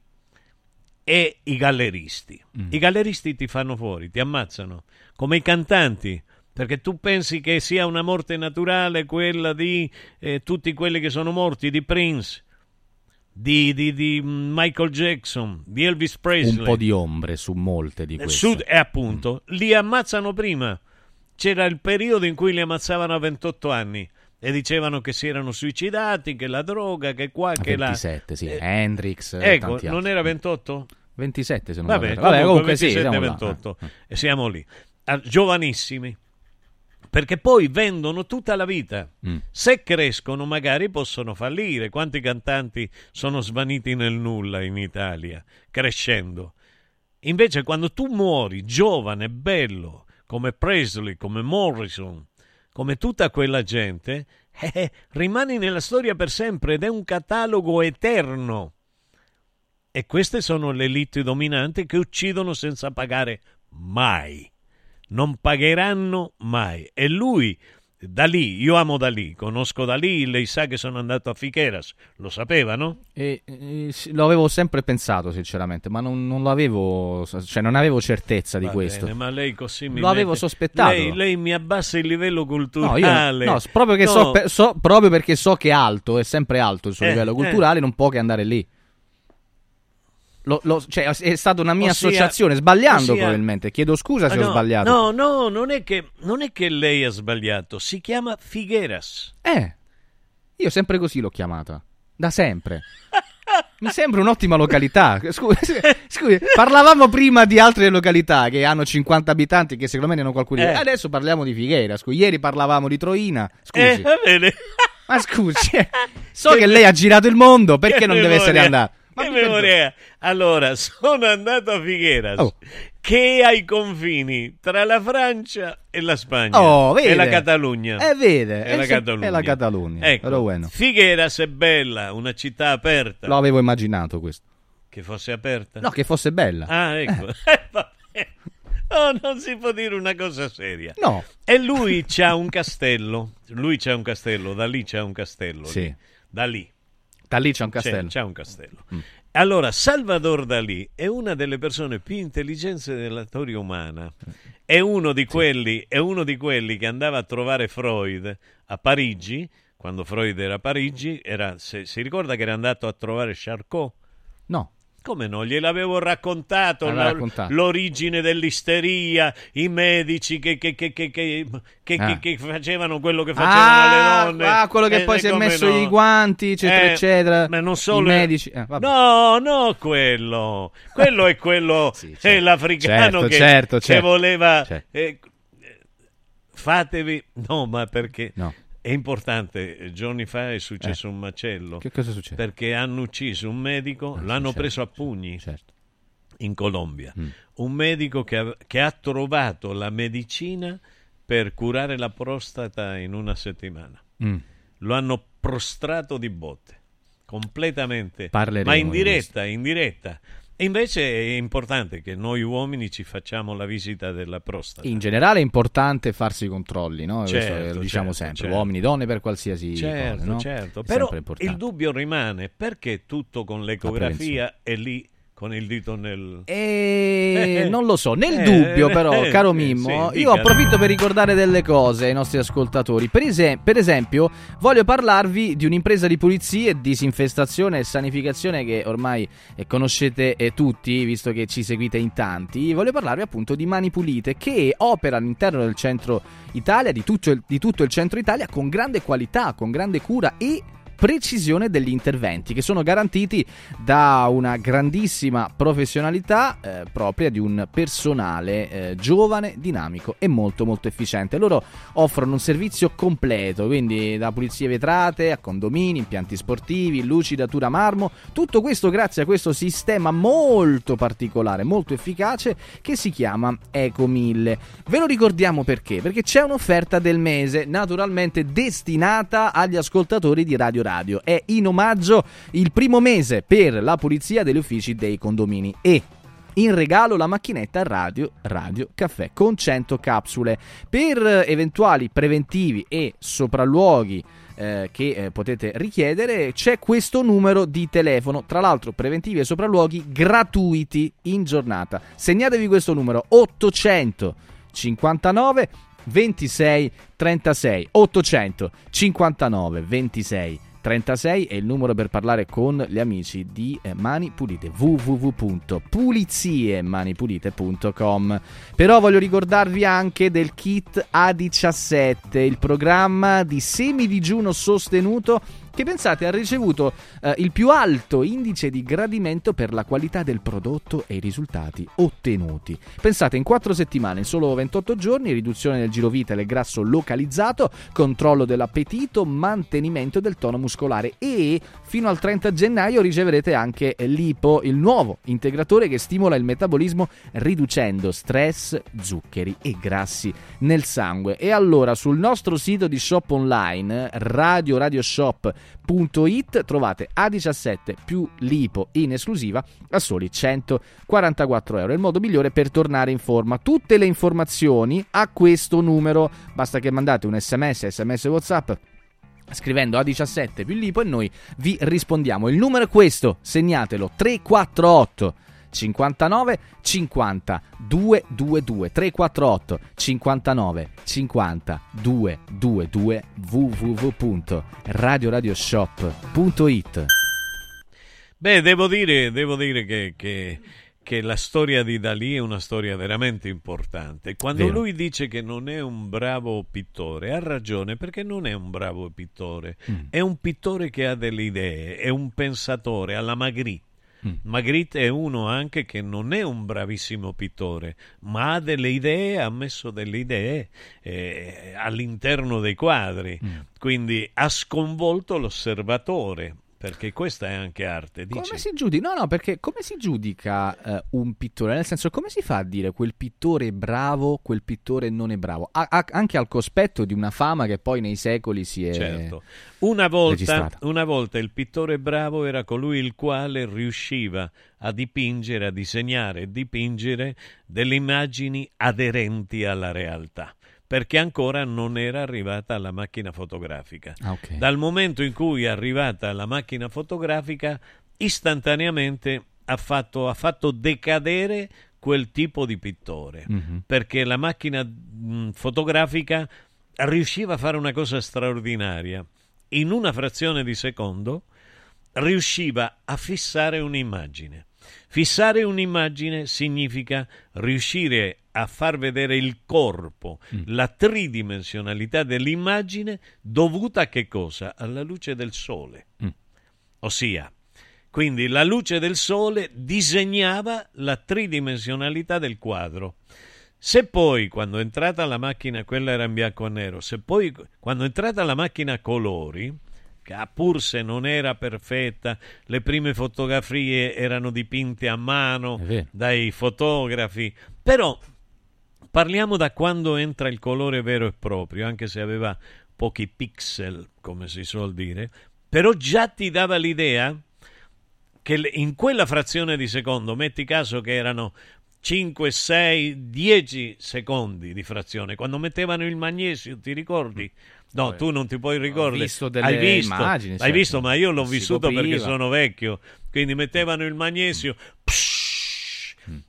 e i galleristi.
Mm.
I galleristi ti fanno fuori, ti ammazzano, come i cantanti. Perché tu pensi che sia una morte naturale quella di eh, tutti quelli che sono morti, di Prince, di, di- di mm, Michael Jackson, di Elvis Presley.
Un po' di ombre su molte di
Eh,
queste.
Sud- e appunto, li ammazzano prima. C'era il periodo in cui li ammazzavano a 28 anni e dicevano che si erano suicidati, che la droga, che qua, che là.
27, sì.
Eh,
Hendrix,
Ecco, non era 28?
27 se non
Vabbè,
errato.
comunque,
sì,
27
siamo là.
28
Eh, eh.
e siamo lì Ah, giovanissimi perché poi vendono tutta la vita
Mm.
se crescono magari possono fallire quanti cantanti sono svaniti nel nulla in Italia crescendo invece quando tu muori giovane bello come Presley come Morrison come tutta quella gente eh, rimani nella storia per sempre ed è un catalogo eterno e queste sono le elite dominanti che uccidono senza pagare mai. Non pagheranno mai. E lui, Dalì, io amo Dalì, conosco Dalì, lei sa che sono andato a Figueras, lo sapevano?
E, eh, sì, lo avevo sempre pensato, sinceramente, ma non, non l'avevo, cioè non avevo certezza di
Va
questo.
bene, ma lei così mi
Lo avevo
mette-
sospettato.
Lei, lei mi abbassa il livello
No, io
culturale.
no, proprio, che
No,
so, so- proprio perché so che è alto, è sempre alto il suo
Eh,
livello
eh.
culturale, non può che andare lì. Lo- lo- cioè, è stata una mia
Ossia-
associazione, sbagliando
ossia-
probabilmente. Chiedo scusa se
Ah,
ho
no,
sbagliato.
No, no, non è, che, non è che lei ha sbagliato, si chiama Figueras.
Eh, io sempre così l'ho chiamata. Da sempre. Mi sembra un'ottima località. Scusi, scusi, parlavamo prima di altre località che hanno 50 abitanti, che secondo me ne hanno qualcuno.
Eh.
Adesso parliamo di Figueira. Scusi, ieri parlavamo di Troina. Scusi.
Eh, va bene.
Ma scusi, so che lei ha girato il mondo, perché non deve essere andato? Ma
memoria. Allora, sono andato a Figueras,
Oh.
che è ai confini tra la Francia e la Spagna.
Oh, vede.
E la Catalogna.
Eh, vede,
la
è se-
Catalogna.
è la Catalogna.
Ecco,
bueno.
Figueras è bella, una città aperta.
Lo avevo immaginato questo.
Che fosse aperta?
No, che fosse bella.
Ah, ecco. Eh. Oh, non si può dire una cosa seria.
No.
E lui c'ha un castello. Lui c'ha un castello, da lì c'è un castello.
Sì.
lì. Da lì.
Da lì c'è un
C'è-
castello.
C'è, un castello.
Mm.
Allora, Salvador Dalì è una delle persone più intelligenti della storia umana. È uno, di quelli, è uno di quelli che andava a trovare Freud a Parigi, quando Freud era a Parigi, era- se- si ricorda che era andato a trovare Charcot?
No.
Come no? Gliel'avevo raccontato, la-
raccontato.
l'origine dell'isteria, i medici che, che- che- che- che- che-
Ah.
che facevano quello che facevano
Ah,
alle donne.
ah, quello che
Eh,
poi si è messo
no?
i guanti, eccetera,
Eh,
eccetera.
Ma non solo
I medici. eh.
No, no, quello. Quello è quello, è l'africano
Certo,
che,
certo, certo.
voleva...
Certo.
eh, fatevi... No, ma perché...
No.
È importante, eh, giorni fa è successo
Eh.
un macello.
Che cosa succede?
Perché hanno ucciso un medico,
Ah,
l'hanno
certo,
preso a pugni
certo.
in Colombia.
Mm.
Un medico che ha, che ha trovato la medicina per curare la prostata in una settimana.
Mm.
Lo hanno prostrato di botte, completamente.
Parleremo
ma in
di
diretta, in diretta. E invece è importante che noi uomini ci facciamo la visita della prostata.
In generale è importante farsi i controlli, no?
Certo,
lo diciamo
certo,
sempre,
certo.
uomini, donne per qualsiasi
Certo,
cosa, no?
certo.
È
Però il dubbio rimane, perché tutto con l'ecografia e lì con il dito nel...
E non lo so, nel
Eh,
dubbio però,
eh,
caro
eh,
Mimmo,
sì,
io approfitto per ricordare delle cose ai nostri ascoltatori. Per, ese- per esempio, voglio parlarvi di un'impresa di pulizie, disinfestazione e sanificazione che ormai eh, conoscete eh, tutti, visto che ci seguite in tanti. Voglio parlarvi appunto di Mani Pulite, che opera all'interno del centro Italia, di tutto il, di tutto il centro Italia, con grande qualità, con grande cura e precisione degli interventi che sono garantiti da una grandissima professionalità eh, propria di un personale eh, giovane, dinamico e molto molto efficiente. Loro offrono un servizio completo, quindi da pulizie vetrate a condomini, impianti sportivi, lucidatura marmo, tutto questo grazie a questo sistema molto particolare, molto efficace che si chiama Eco 1000. Ve lo ricordiamo perché? Perché c'è un'offerta del mese, naturalmente destinata agli ascoltatori di Radio Radio. È in omaggio il primo mese per la pulizia degli uffici dei condomini e in regalo la macchinetta Radio Radio Caffè con 100 capsule. Per eh, eventuali preventivi e sopralluoghi eh, che eh, potete richiedere c'è questo numero di telefono. Tra l'altro preventivi e sopralluoghi gratuiti in giornata. Segnatevi questo numero 859 26 36 859 26 36 è il numero per parlare con gli amici di eh, Mani Pulite www.puliziemani.pulite.com però voglio ricordarvi anche del kit A17 il programma di semidigiuno sostenuto che pensate ha ricevuto eh, il più alto indice di gradimento per la qualità del prodotto e i risultati ottenuti. Pensate in 4 settimane, in solo 28 giorni, riduzione del girovita e del grasso localizzato, controllo dell'appetito, mantenimento del tono muscolare e fino al 30 gennaio riceverete anche l'IPO, il nuovo integratore che stimola il metabolismo riducendo stress, zuccheri e grassi nel sangue. E allora sul nostro sito di shop online radioradioshop.it trovate A17 più l'IPO in esclusiva a soli 144 euro. È il modo migliore per tornare in forma. Tutte le informazioni a questo numero. Basta che mandate un sms, sms WhatsApp scrivendo A17 più l'IPO e noi vi rispondiamo. Il numero è questo, segnatelo 348 59 50 222 348 59 50 222 www.radioradioshop.it
Beh, devo dire, devo dire che, che- che la storia di Dalì è una storia veramente importante. Quando
Vero.
lui dice che non è un bravo pittore, ha ragione perché non è un bravo pittore,
Mm.
è un pittore che ha delle idee, è un pensatore, alla Magritte.
Mm.
Magritte è uno anche che non è un bravissimo pittore, ma ha delle idee, ha messo delle idee eh, all'interno dei quadri,
Mm.
quindi ha sconvolto l'osservatore, perché questa è anche arte. Dici?
Come si giudica? No, no, perché come si giudica eh, un pittore? Nel senso, come si fa a dire quel pittore è bravo, quel pittore non è bravo? A- a- anche al cospetto di una fama che poi nei secoli si è.
Certo. Una volta, una volta il pittore bravo era colui il quale riusciva a dipingere, a disegnare e dipingere delle immagini aderenti alla realtà. Perché ancora non era arrivata la macchina fotografica.
Ah, ok.
Dal momento in cui è arrivata la macchina fotografica, istantaneamente ha fatto, ha fatto decadere quel tipo di pittore.
Mhm.
Perché la macchina mh, fotografica riusciva a fare una cosa straordinaria. In una frazione di secondo riusciva a fissare un'immagine. Fissare un'immagine significa riuscire a far vedere il corpo, la tridimensionalità dell'immagine dovuta a che cosa? Alla luce del sole.
Mm.
Ossia, quindi la luce del sole disegnava la tridimensionalità del quadro. Se poi, quando è entrata la macchina, quella era in bianco e nero, se poi, quando è entrata la macchina a colori, che pur se non era perfetta, le prime fotografie erano dipinte a mano dai fotografi, però parliamo da quando entra il colore vero e proprio, anche se aveva pochi pixel, come si suol dire, però già ti dava l'idea che in quella frazione di secondo, metti caso che erano 5, 6, 10 secondi di frazione, quando mettevano il magnesio, ti ricordi? No, tu non ti puoi ricordare.
visto delle
Hai visto,
immagini,
hai
certo.
visto, ma io l'ho
Si
vissuto perché
copriva.
sono vecchio. Quindi mettevano il magnesio, psh,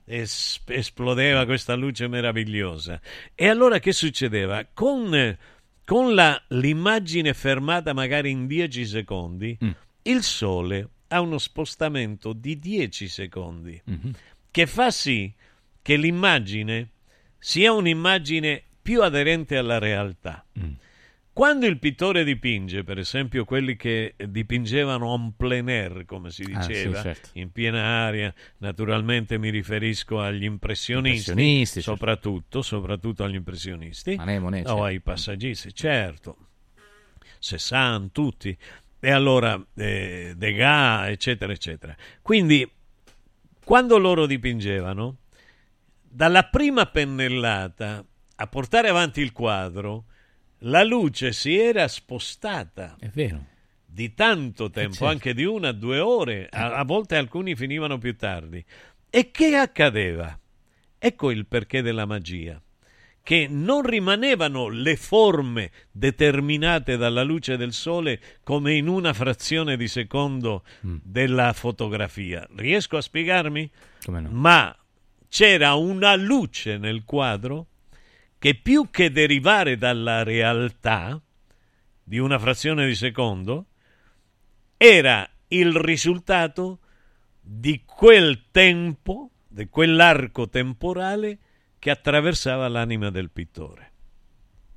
es- esplodeva questa luce meravigliosa. E allora che succedeva? Con, con la- l'immagine fermata magari in 10 secondi, il Sole ha uno spostamento di 10 secondi che fa sì che l'immagine sia un'immagine più aderente alla realtà. Quando il pittore dipinge, per esempio quelli che dipingevano en plein air, come si
Ah, sì,
diceva,
certo.
in piena aria, naturalmente mi riferisco agli impressionisti,
Impressionisti, certo.
soprattutto, soprattutto agli impressionisti,
Monet,
o
certo.
ai passaggisti, certo. Cézanne, tutti. E allora eh, Degas, eccetera, eccetera. Quindi, quando loro dipingevano, dalla prima pennellata a portare avanti il quadro, la luce si era spostata.
È vero.
Di tanto tempo,
certo.
anche di una, due ore, a, a volte alcuni finivano più tardi. E che accadeva? Ecco il perché della magia che non rimanevano le forme determinate dalla luce del sole come in una frazione di secondo della fotografia. Riesco a spiegarmi?
No?
Ma c'era una luce nel quadro che più che derivare dalla realtà di una frazione di secondo, era il risultato di quel tempo, di quell'arco temporale che attraversava l'anima del pittore.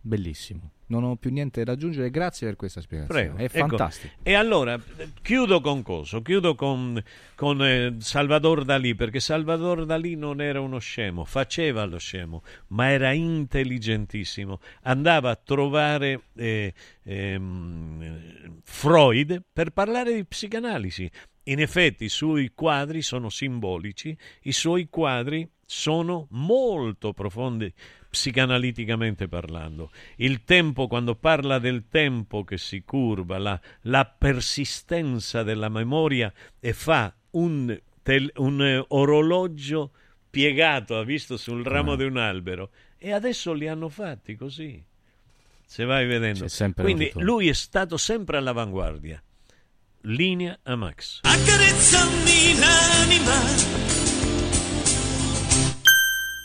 Bellissimo. Non ho più niente da aggiungere. Grazie per questa spiegazione.
Prego.
È
Ecco,
fantastico.
E allora eh, chiudo con coso? Chiudo con, con eh, Salvador Dalì, perché Salvador Dalì non era uno scemo, faceva lo scemo, ma era intelligentissimo. Andava a trovare eh, ehm, Freud per parlare di psicanalisi. In effetti i suoi quadri sono simbolici, i suoi quadri sono molto profondi psicanaliticamente parlando. Il tempo, quando parla del tempo che si curva, la, la persistenza della memoria e fa un, tel- un eh, orologio piegato, ha visto sul ramo di un albero, e adesso li hanno fatti così. Se vai vedendo. Quindi
futuro.
lui è stato sempre all'avanguardia. Linea a Max.
Accarezzami l'anima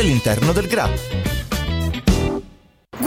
all'interno del GRA.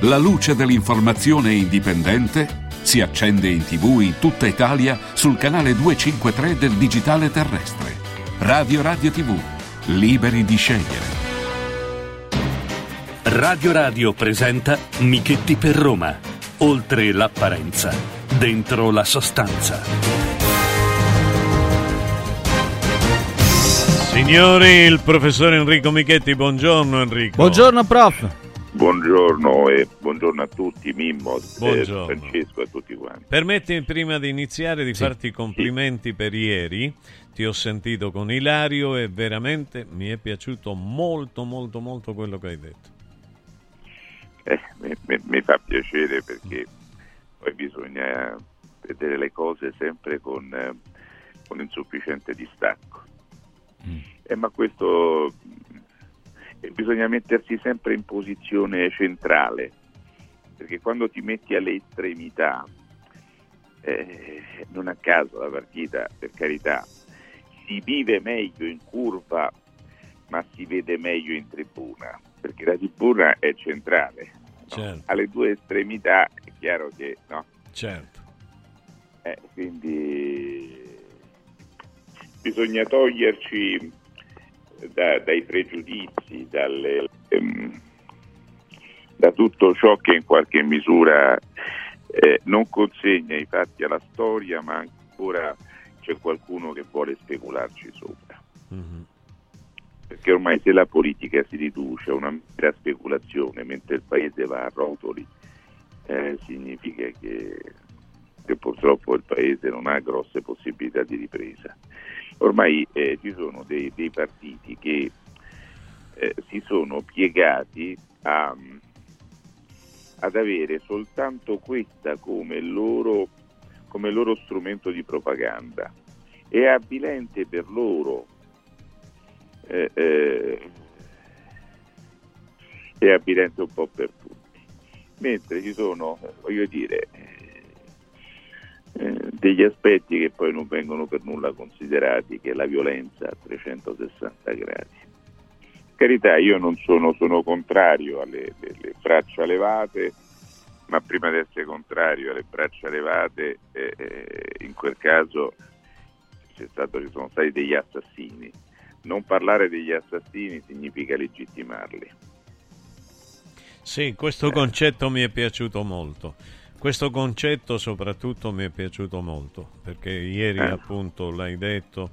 La luce dell'informazione indipendente si accende in tv in tutta Italia sul canale 253 del digitale terrestre. Radio Radio TV, liberi di scegliere.
Radio Radio presenta Michetti per Roma. Oltre l'apparenza, dentro la sostanza.
Signori, il professor Enrico Michetti, buongiorno Enrico.
Buongiorno prof.
Buongiorno e buongiorno a tutti, Mimmo,
Buongiorno.
Francesco e a tutti quanti.
Permettimi prima di iniziare di farti i complimenti per ieri. Ti ho sentito con Ilario e veramente mi è piaciuto molto molto molto quello che hai detto.
Eh, mi, mi- mi fa piacere perché poi bisogna vedere le cose sempre con, eh, con insufficiente distacco. Eh, ma questo eh, bisogna mettersi sempre in posizione centrale, perché quando ti metti alle estremità, eh, non a caso la partita, per carità, si vive meglio in curva, ma si vede meglio in tribuna, perché la tribuna è centrale. no?
Certo.
Alle due estremità è chiaro che no.
Certo.
Eh, quindi bisogna toglierci da- dai pregiudizi, dalle, ehm, da tutto ciò che in qualche misura eh, non consegna i fatti alla storia, ma ancora c'è qualcuno che vuole specularci sopra. Perché ormai se la politica si riduce a una mera speculazione mentre il paese va a rotoli, eh, significa che, che purtroppo il paese non ha grosse possibilità di ripresa. Ormai eh, ci sono dei, dei partiti che eh, si sono piegati a, ad avere soltanto questa come loro, come loro strumento di propaganda. È avvilente per loro. Eh, eh, è avvilente un po' per tutti. Mentre ci sono, voglio dire, degli aspetti che poi non vengono per nulla considerati, che è la violenza a 360 gradi. Carità, io non sono, sono contrario alle, alle, braccia levate, ma prima di essere contrario alle braccia levate, eh, eh, in quel caso stato, ci sono stati degli assassini. Non parlare degli assassini significa legittimarli.
Sì, questo concetto mi è piaciuto molto. Questo concetto soprattutto mi è piaciuto molto, perché ieri eh. appunto l'hai detto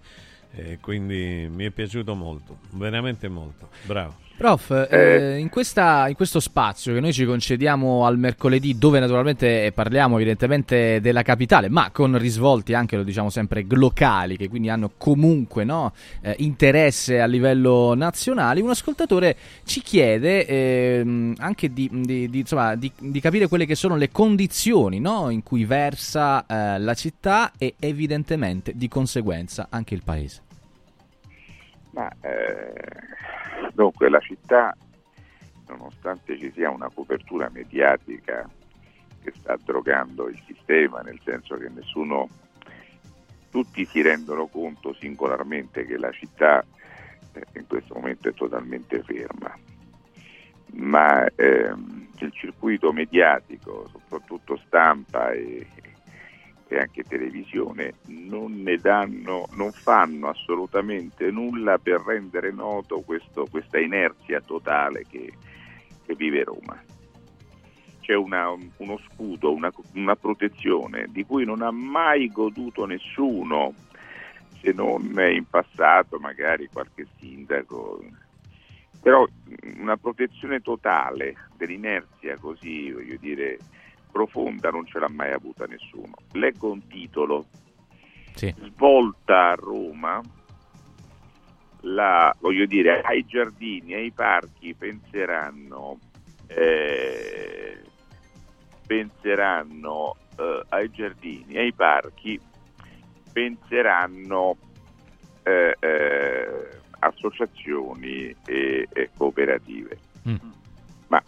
e quindi mi è piaciuto molto, veramente molto. Bravo.
Prof, eh, eh, in, questa, in, questo spazio che noi ci concediamo al mercoledì, dove naturalmente parliamo evidentemente della capitale, ma con risvolti anche, lo diciamo sempre, locali, che quindi hanno comunque no, eh, interesse a livello nazionale, un ascoltatore ci chiede eh, anche di, di, di, insomma, di, capire quelle che sono le condizioni no, in cui versa eh, la città e evidentemente di conseguenza anche il paese.
Ma eh, Dunque la città, nonostante ci sia una copertura mediatica che sta drogando il sistema, nel senso che nessuno, tutti si rendono conto singolarmente che la città eh, in questo momento è totalmente ferma, ma ehm, il circuito mediatico, soprattutto stampa e, e anche televisione non ne danno, non fanno assolutamente nulla per rendere noto questo, questa inerzia totale che, che vive Roma. C'è una, uno scudo, una, una protezione di cui non ha mai goduto nessuno, se non in passato magari qualche sindaco, però una protezione totale dell'inerzia così, voglio dire, profonda non ce l'ha mai avuta nessuno. Leggo un titolo, sì. svolta a Roma, la, voglio dire, ai giardini, ai parchi penseranno, eh, penseranno eh, ai giardini, ai parchi, penseranno eh, eh associazioni e, e cooperative. Mm. Ma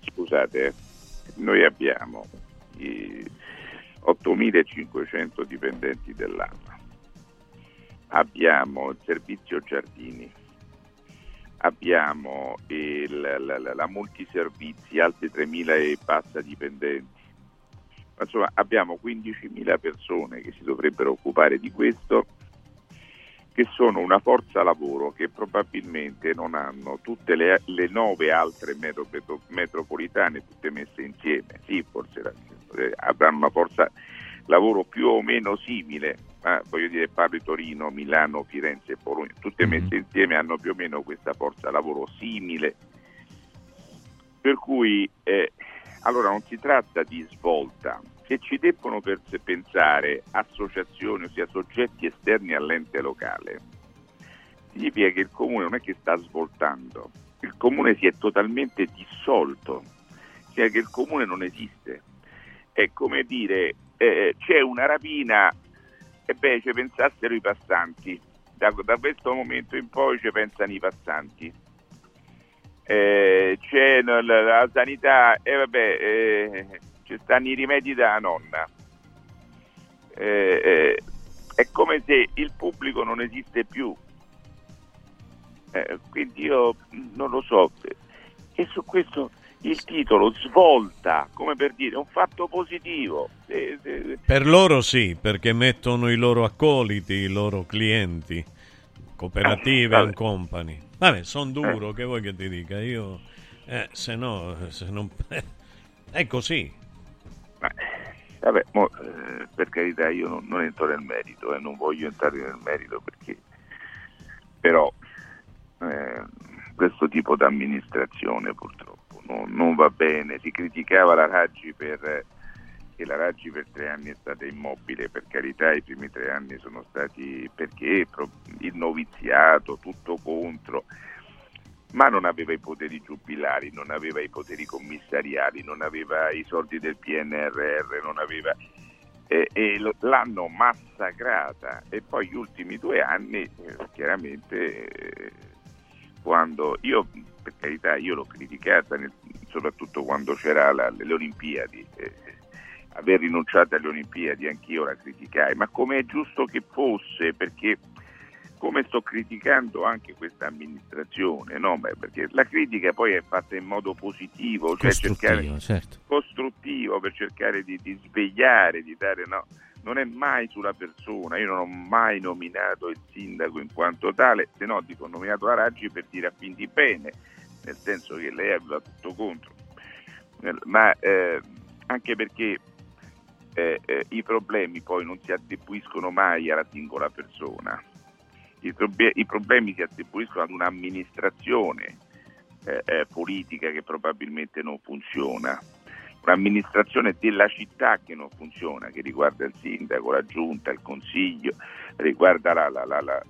scusate, eh, noi abbiamo 8.500 dipendenti dell'AMA, abbiamo il servizio giardini, abbiamo il, la, la, la, multiservizi, altri 3.000 e passa dipendenti. Insomma, abbiamo 15.000 persone che si dovrebbero occupare di questo che sono una forza lavoro che probabilmente non hanno tutte le, le nove altre metro, metropolitane tutte messe insieme. Sì, forse eh, avranno una forza lavoro più o meno simile, ma voglio dire parlo di Torino, Milano, Firenze e Bologna, tutte mm-hmm. messe insieme hanno più o meno questa forza lavoro simile. Per cui eh, allora non si tratta di svolta, che ci debbono pensare associazioni, ossia soggetti esterni all'ente locale, significa che il comune non è che sta svoltando, il comune si è totalmente dissolto, significa che il comune non esiste. È come dire eh, c'è una rapina e beh ci pensassero i passanti, da, da, questo momento in poi ci pensano i passanti. Eh, c'è la, la, sanità e eh, vabbè eh, ci stanno i rimedi della nonna. Eh, eh, è come se il pubblico non esiste più. Eh, quindi io non lo so. E su questo il titolo svolta, come per dire, un fatto positivo.
Per loro sì, perché mettono i loro accoliti, i loro clienti, cooperative e company. Vabbè, sono duro, eh. che vuoi che ti dica? Io, eh, se no, se non... è così.
Vabbè, mo, eh, per carità io non, non entro nel merito, eh, non voglio entrare nel merito perché però eh, questo tipo di amministrazione purtroppo non, non, va bene. Si criticava la Raggi per che la Raggi per tre anni è stata immobile, per carità i primi tre anni sono stati perché il noviziato, tutto contro. Ma non aveva i poteri giubilari, non aveva i poteri commissariali, non aveva i soldi del PNRR, non aveva... E, e l'hanno massacrata. E poi gli ultimi due anni eh, chiaramente eh, quando io per carità io l'ho criticata nel- soprattutto quando c'era la- le Olimpiadi eh, aver rinunciato alle Olimpiadi anch'io la criticai. Ma come è giusto che fosse? Perché come sto criticando anche questa amministrazione, no? Perché la critica poi è fatta in modo positivo, cioè cercare
Costruttivo, certo.
costruttivo per cercare di, di svegliare, di dare no, non è mai sulla persona, io non ho mai nominato il sindaco in quanto tale, se no dico ho nominato la Raggi per dire a fin di bene, nel senso che lei aveva tutto contro, Nel- ma eh, anche perché eh, eh, i problemi poi non si attribuiscono mai alla singola persona, i, probe- i problemi si attribuiscono ad un'amministrazione eh, eh, politica che probabilmente non funziona, un'amministrazione della città che non funziona, che riguarda il sindaco, la giunta, il consiglio, riguarda la, la- la- la-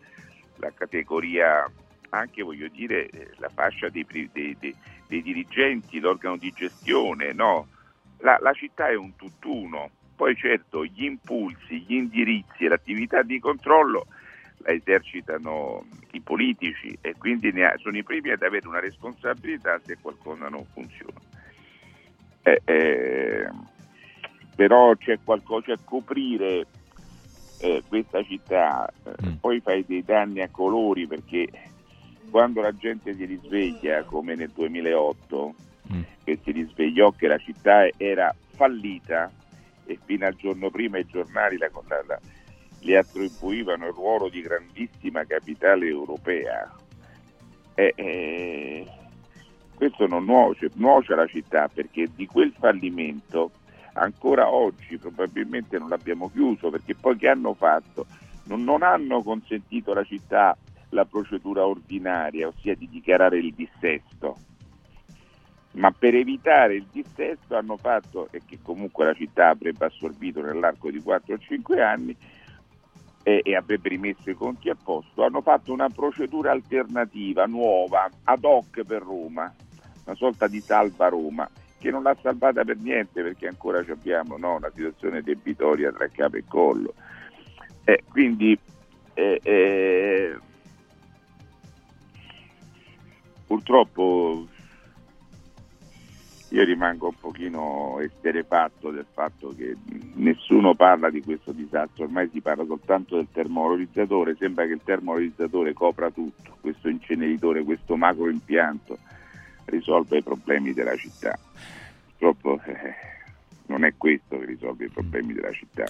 categoria, anche voglio dire, eh, la fascia dei, dei- dei- dei dirigenti, l'organo di gestione, no? La città è un tutt'uno, poi certo gli impulsi, gli indirizzi e l'attività di controllo la esercitano i politici e quindi ha- sono i primi ad avere una responsabilità se qualcosa non funziona. Eh, eh, però c'è qualcosa a coprire eh, questa città, eh, poi fai dei danni a colori perché quando la gente si risveglia, come nel 2008, che si risvegliò che la città era fallita e fino al giorno prima i giornali la, la- le attribuivano il ruolo di grandissima capitale europea. E, e questo non nuoce, nuoce alla città perché di quel fallimento ancora oggi probabilmente non l'abbiamo chiuso perché poi che hanno fatto? Non, non hanno consentito alla città la procedura ordinaria, ossia di dichiarare il dissesto ma per evitare il dissesto hanno fatto, e che comunque la città avrebbe assorbito nell'arco di 4 o 5 anni e, e avrebbe rimesso i conti a posto, hanno fatto una procedura alternativa, nuova, ad hoc per Roma, una sorta di salva Roma, che non l'ha salvata per niente perché ancora abbiamo no, una situazione debitoria tra capo e collo. Eh, quindi eh, eh, purtroppo io rimango un pochino esterefatto del fatto che nessuno parla di questo disastro, ormai si parla soltanto del termovalorizzatore, sembra che il termovalorizzatore copra tutto, questo inceneritore, questo macro impianto risolve i problemi della città. Purtroppo eh, non è questo che risolve i problemi della città.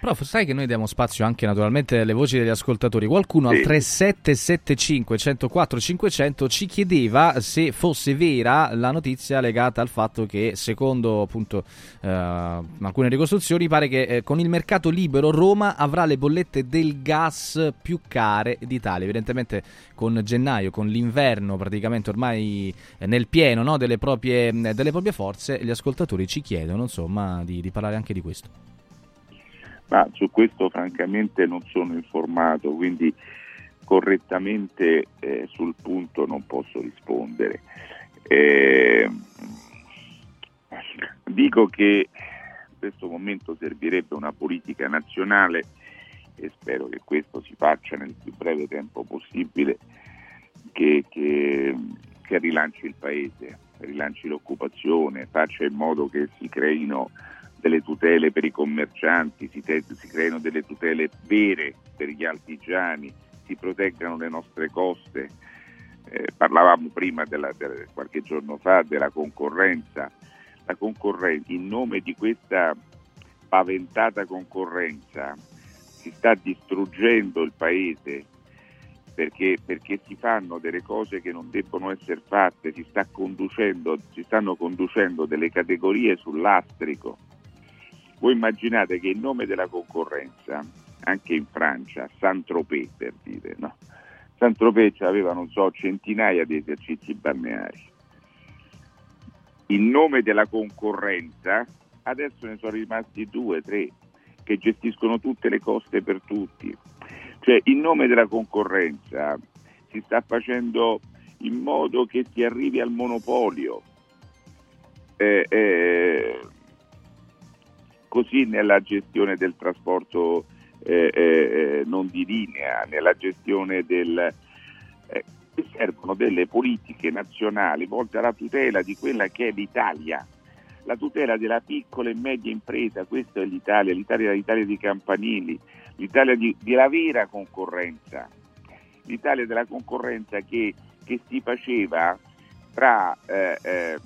Prof, sai che noi diamo spazio anche naturalmente alle voci degli ascoltatori. Qualcuno al
Sì.
3775 104 500 ci chiedeva se fosse vera la notizia legata al fatto che, secondo appunto eh, alcune ricostruzioni, pare che eh, con il mercato libero Roma avrà le bollette del gas più care d'Italia. Evidentemente con gennaio, con l'inverno praticamente ormai eh, nel pieno no, delle, proprie, delle proprie forze, gli ascoltatori ci chiedono insomma di, di parlare anche di questo.
Ma su questo francamente non sono informato, quindi correttamente eh, sul punto non posso rispondere. Eh, dico che in questo momento servirebbe una politica nazionale e spero che questo si faccia nel più breve tempo possibile, che, che- che rilanci il paese, rilanci l'occupazione, faccia in modo che si creino delle tutele per i commercianti, si, te- si creino delle tutele vere per gli artigiani, si proteggano le nostre coste. Eh, parlavamo prima, della- della- qualche giorno fa, della concorrenza. La concorrenza, in nome di questa paventata concorrenza, si sta distruggendo il paese perché, perché si fanno delle cose che non debbono essere fatte, si, sta si stanno conducendo delle categorie sul lastrico. Voi immaginate che in nome della concorrenza, anche in Francia, Saint-Tropez per dire, no? Saint-Tropez aveva, non so, centinaia di esercizi balneari. In nome della concorrenza, adesso ne sono rimasti due, tre, che gestiscono tutte le coste per tutti. Cioè, in nome della concorrenza si sta facendo in modo che si arrivi al monopolio. Eh, eh, così nella gestione del trasporto eh, eh, non di linea, nella gestione del... Eh, servono delle politiche nazionali volte alla tutela di quella che è l'Italia, la tutela della piccola e media impresa, questa è l'Italia, l'Italia, l'Italia di Campanili, l'Italia di, della vera concorrenza, l'Italia della concorrenza che, che si faceva tra eh, eh,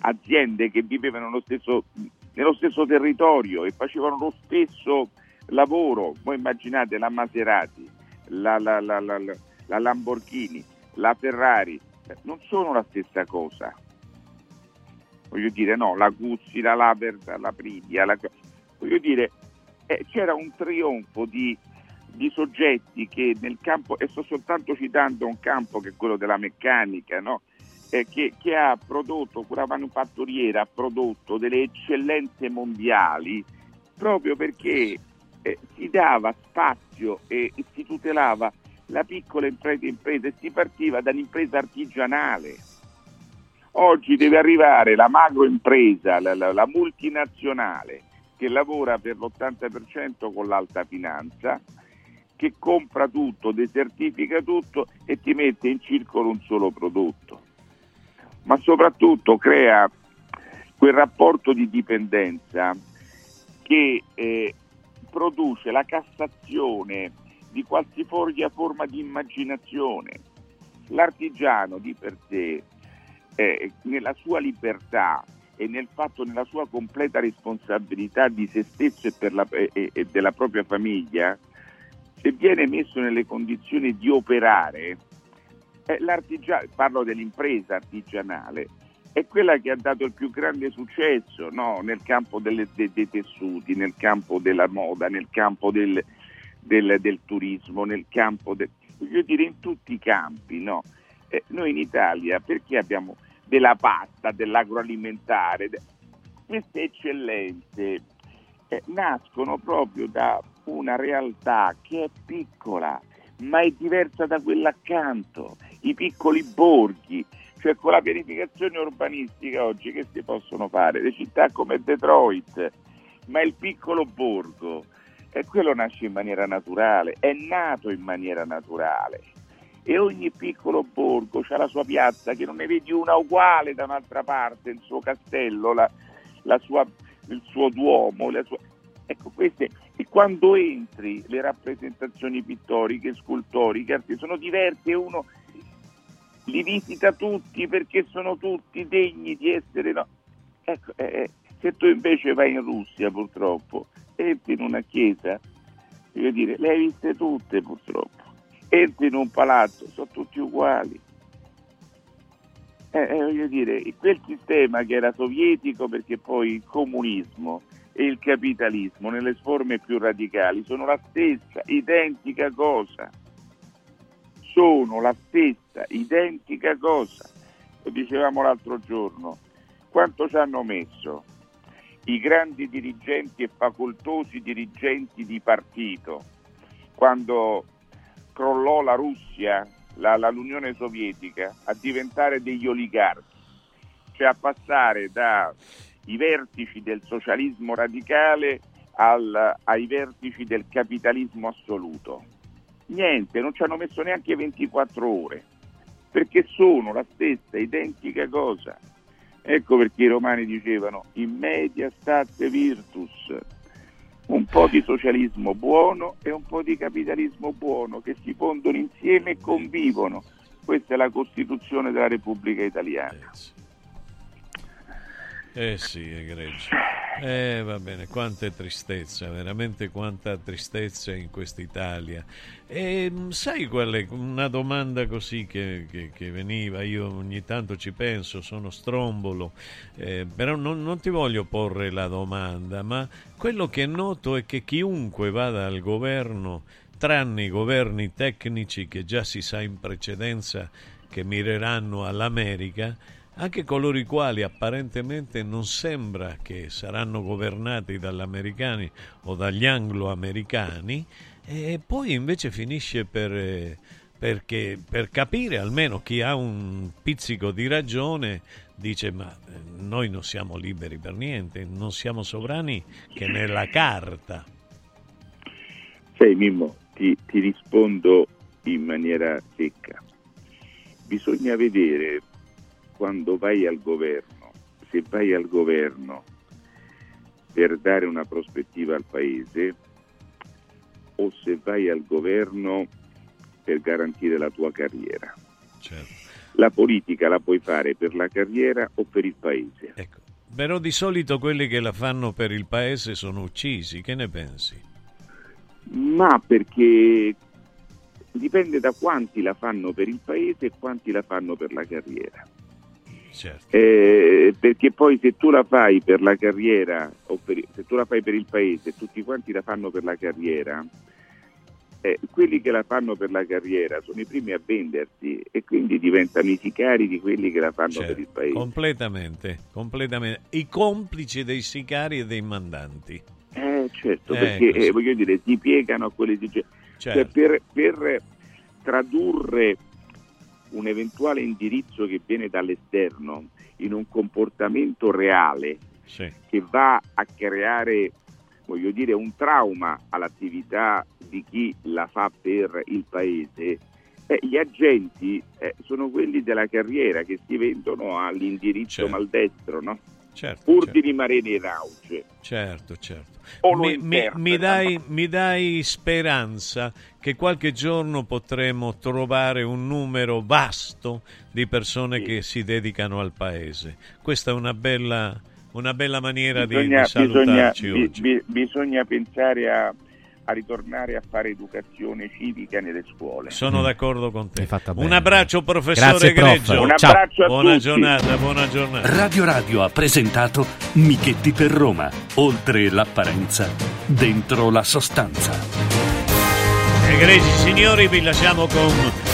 aziende che vivevano nello stesso, nello stesso territorio e facevano lo stesso lavoro. Voi immaginate la Maserati, la, la, la, la Lamborghini, la Ferrari, non sono la stessa cosa. Voglio dire, no, la Guzzi, la Laversa, la Privia, la... voglio dire, eh, c'era un trionfo di, di, soggetti che nel campo, e sto soltanto citando un campo che è quello della meccanica, no? Eh, che, che, ha prodotto, quella manufatturiera ha prodotto delle eccellenze mondiali proprio perché eh, si dava spazio e, e, si tutelava la piccola impresa, impresa e si partiva dall'impresa artigianale. Oggi deve arrivare la macroimpresa, la, la, la multinazionale che lavora per l'80% con l'alta finanza, che compra tutto, desertifica tutto e ti mette in circolo un solo prodotto ma soprattutto crea quel rapporto di dipendenza che eh, produce la cassazione di qualsivoglia forma di immaginazione. L'artigiano di per sé, eh, nella sua libertà e nel fatto, nella sua completa responsabilità di se stesso e, la, e, e della propria famiglia, se viene messo nelle condizioni di operare, eh, parlo dell'impresa artigianale, è quella che ha dato il più grande successo no? nel campo delle, de, dei tessuti, nel campo della moda, nel campo del, del, del turismo, nel campo del, voglio dire in tutti i campi. No? Eh, noi in Italia perché abbiamo della pasta, dell'agroalimentare, de... queste eccellenze eh, nascono proprio da una realtà che è piccola, ma è diversa da quella accanto i piccoli borghi, cioè con la pianificazione urbanistica oggi che si possono fare? Le città come Detroit, ma il piccolo borgo, e quello nasce in maniera naturale, è nato in maniera naturale. E ogni piccolo borgo ha la sua piazza, che non ne vedi una uguale da un'altra parte, il suo castello, la, la sua, il suo duomo. Sua... Ecco, queste, e quando entri le rappresentazioni pittoriche, scultoriche, sono diverse, uno li visita tutti perché sono tutti degni di essere... No. Ecco, eh, eh, se tu invece vai in Russia purtroppo, entri in una chiesa, voglio dire, le hai viste tutte purtroppo, entri in un palazzo, sono tutti uguali. Eh, eh, voglio dire, quel sistema che era sovietico perché poi il comunismo e il capitalismo nelle forme più radicali sono la stessa, identica cosa sono la stessa, identica cosa. Lo dicevamo l'altro giorno. Quanto ci hanno messo i grandi dirigenti e facoltosi dirigenti di partito quando crollò la Russia, la, la, l'Unione Sovietica, a diventare degli oligarchi, cioè a passare dai vertici del socialismo radicale al, ai vertici del capitalismo assoluto Niente, non ci hanno messo neanche 24 ore, perché sono la stessa, identica cosa. Ecco perché i romani dicevano in media state virtus, un po' di socialismo buono e un po' di capitalismo buono che si fondono insieme e convivono. Questa è la Costituzione della Repubblica Italiana.
Eh sì, egregio. Eh va bene, quanta tristezza, veramente quanta tristezza in quest'Italia. E mm, sai qual è una domanda così che, che, che veniva? Io ogni tanto ci penso, sono strombolo, eh, però non, non ti voglio porre la domanda, ma quello che noto è che chiunque vada al governo, tranne i governi tecnici che già si sa in precedenza che mireranno all'America, anche coloro i quali apparentemente non sembra che saranno governati dagli americani o dagli anglo-americani, e poi invece finisce per, perché per capire almeno chi ha un pizzico di ragione dice ma eh, noi non siamo liberi per niente, non siamo sovrani che nella carta.
Sai Mimmo, ti, ti rispondo in maniera secca. Bisogna vedere quando vai al governo, se vai al governo per dare una prospettiva al paese o se vai al governo per garantire la tua carriera.
Certo.
La politica la puoi fare per la carriera o per il paese.
Ecco. Però di solito quelli che la fanno per il paese sono uccisi, che ne pensi?
Ma perché dipende da quanti la fanno per il paese e quanti la fanno per la carriera.
Certo.
Eh, perché poi se tu la fai per la carriera o per, se tu la fai per il paese e tutti quanti la fanno per la carriera, eh, quelli che la fanno per la carriera sono i primi a vendersi e quindi diventano i sicari di quelli che la fanno
Certo,
per il paese.
Completamente, completamente. I complici dei sicari e dei mandanti.
Eh, certo,
Eh,
perché eh, voglio dire, si piegano a quelle esigenze.
Certo.
Cioè, per, per tradurre un eventuale indirizzo che viene dall'esterno in un comportamento reale
Sì.
che va a creare, voglio dire, un trauma all'attività di chi la fa per il paese, eh, gli agenti eh, sono quelli della carriera che si vendono all'indirizzo
Certo.
maldestro, no?
Certo,
pur
certo.
di rimanere in auge.
Certo, certo. Mi, mi- mi dai, mi dai speranza che qualche giorno potremo trovare un numero vasto di persone che si dedicano al paese. Questa è una bella, una bella maniera di-
Bisogna,
di,
bisogna,
salutarci
bi-
oggi.
bi- bisogna pensare a, a ritornare a fare educazione civica nelle scuole.
Sono d'accordo con te. Un abbraccio professore
Grazie, prof.
Greggio.
Un
Ciao.
abbraccio a
Buona
tutti.
giornata, buona giornata.
Radio Radio ha presentato Michetti per Roma. Oltre l'apparenza, dentro la sostanza.
Egregi signori, vi lasciamo con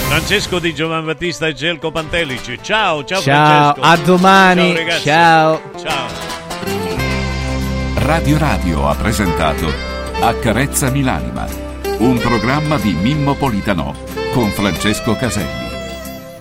Francesco di Giovan Battista e Gelco Pantelici. Ciao, ciao,
Ciao,
Francesco.
a domani.
Ciao ragazzi.
Ciao.
Ciao.
Radio Radio ha presentato Accarezzami l'anima, un programma di Mimmo Politano con Francesco Caselli.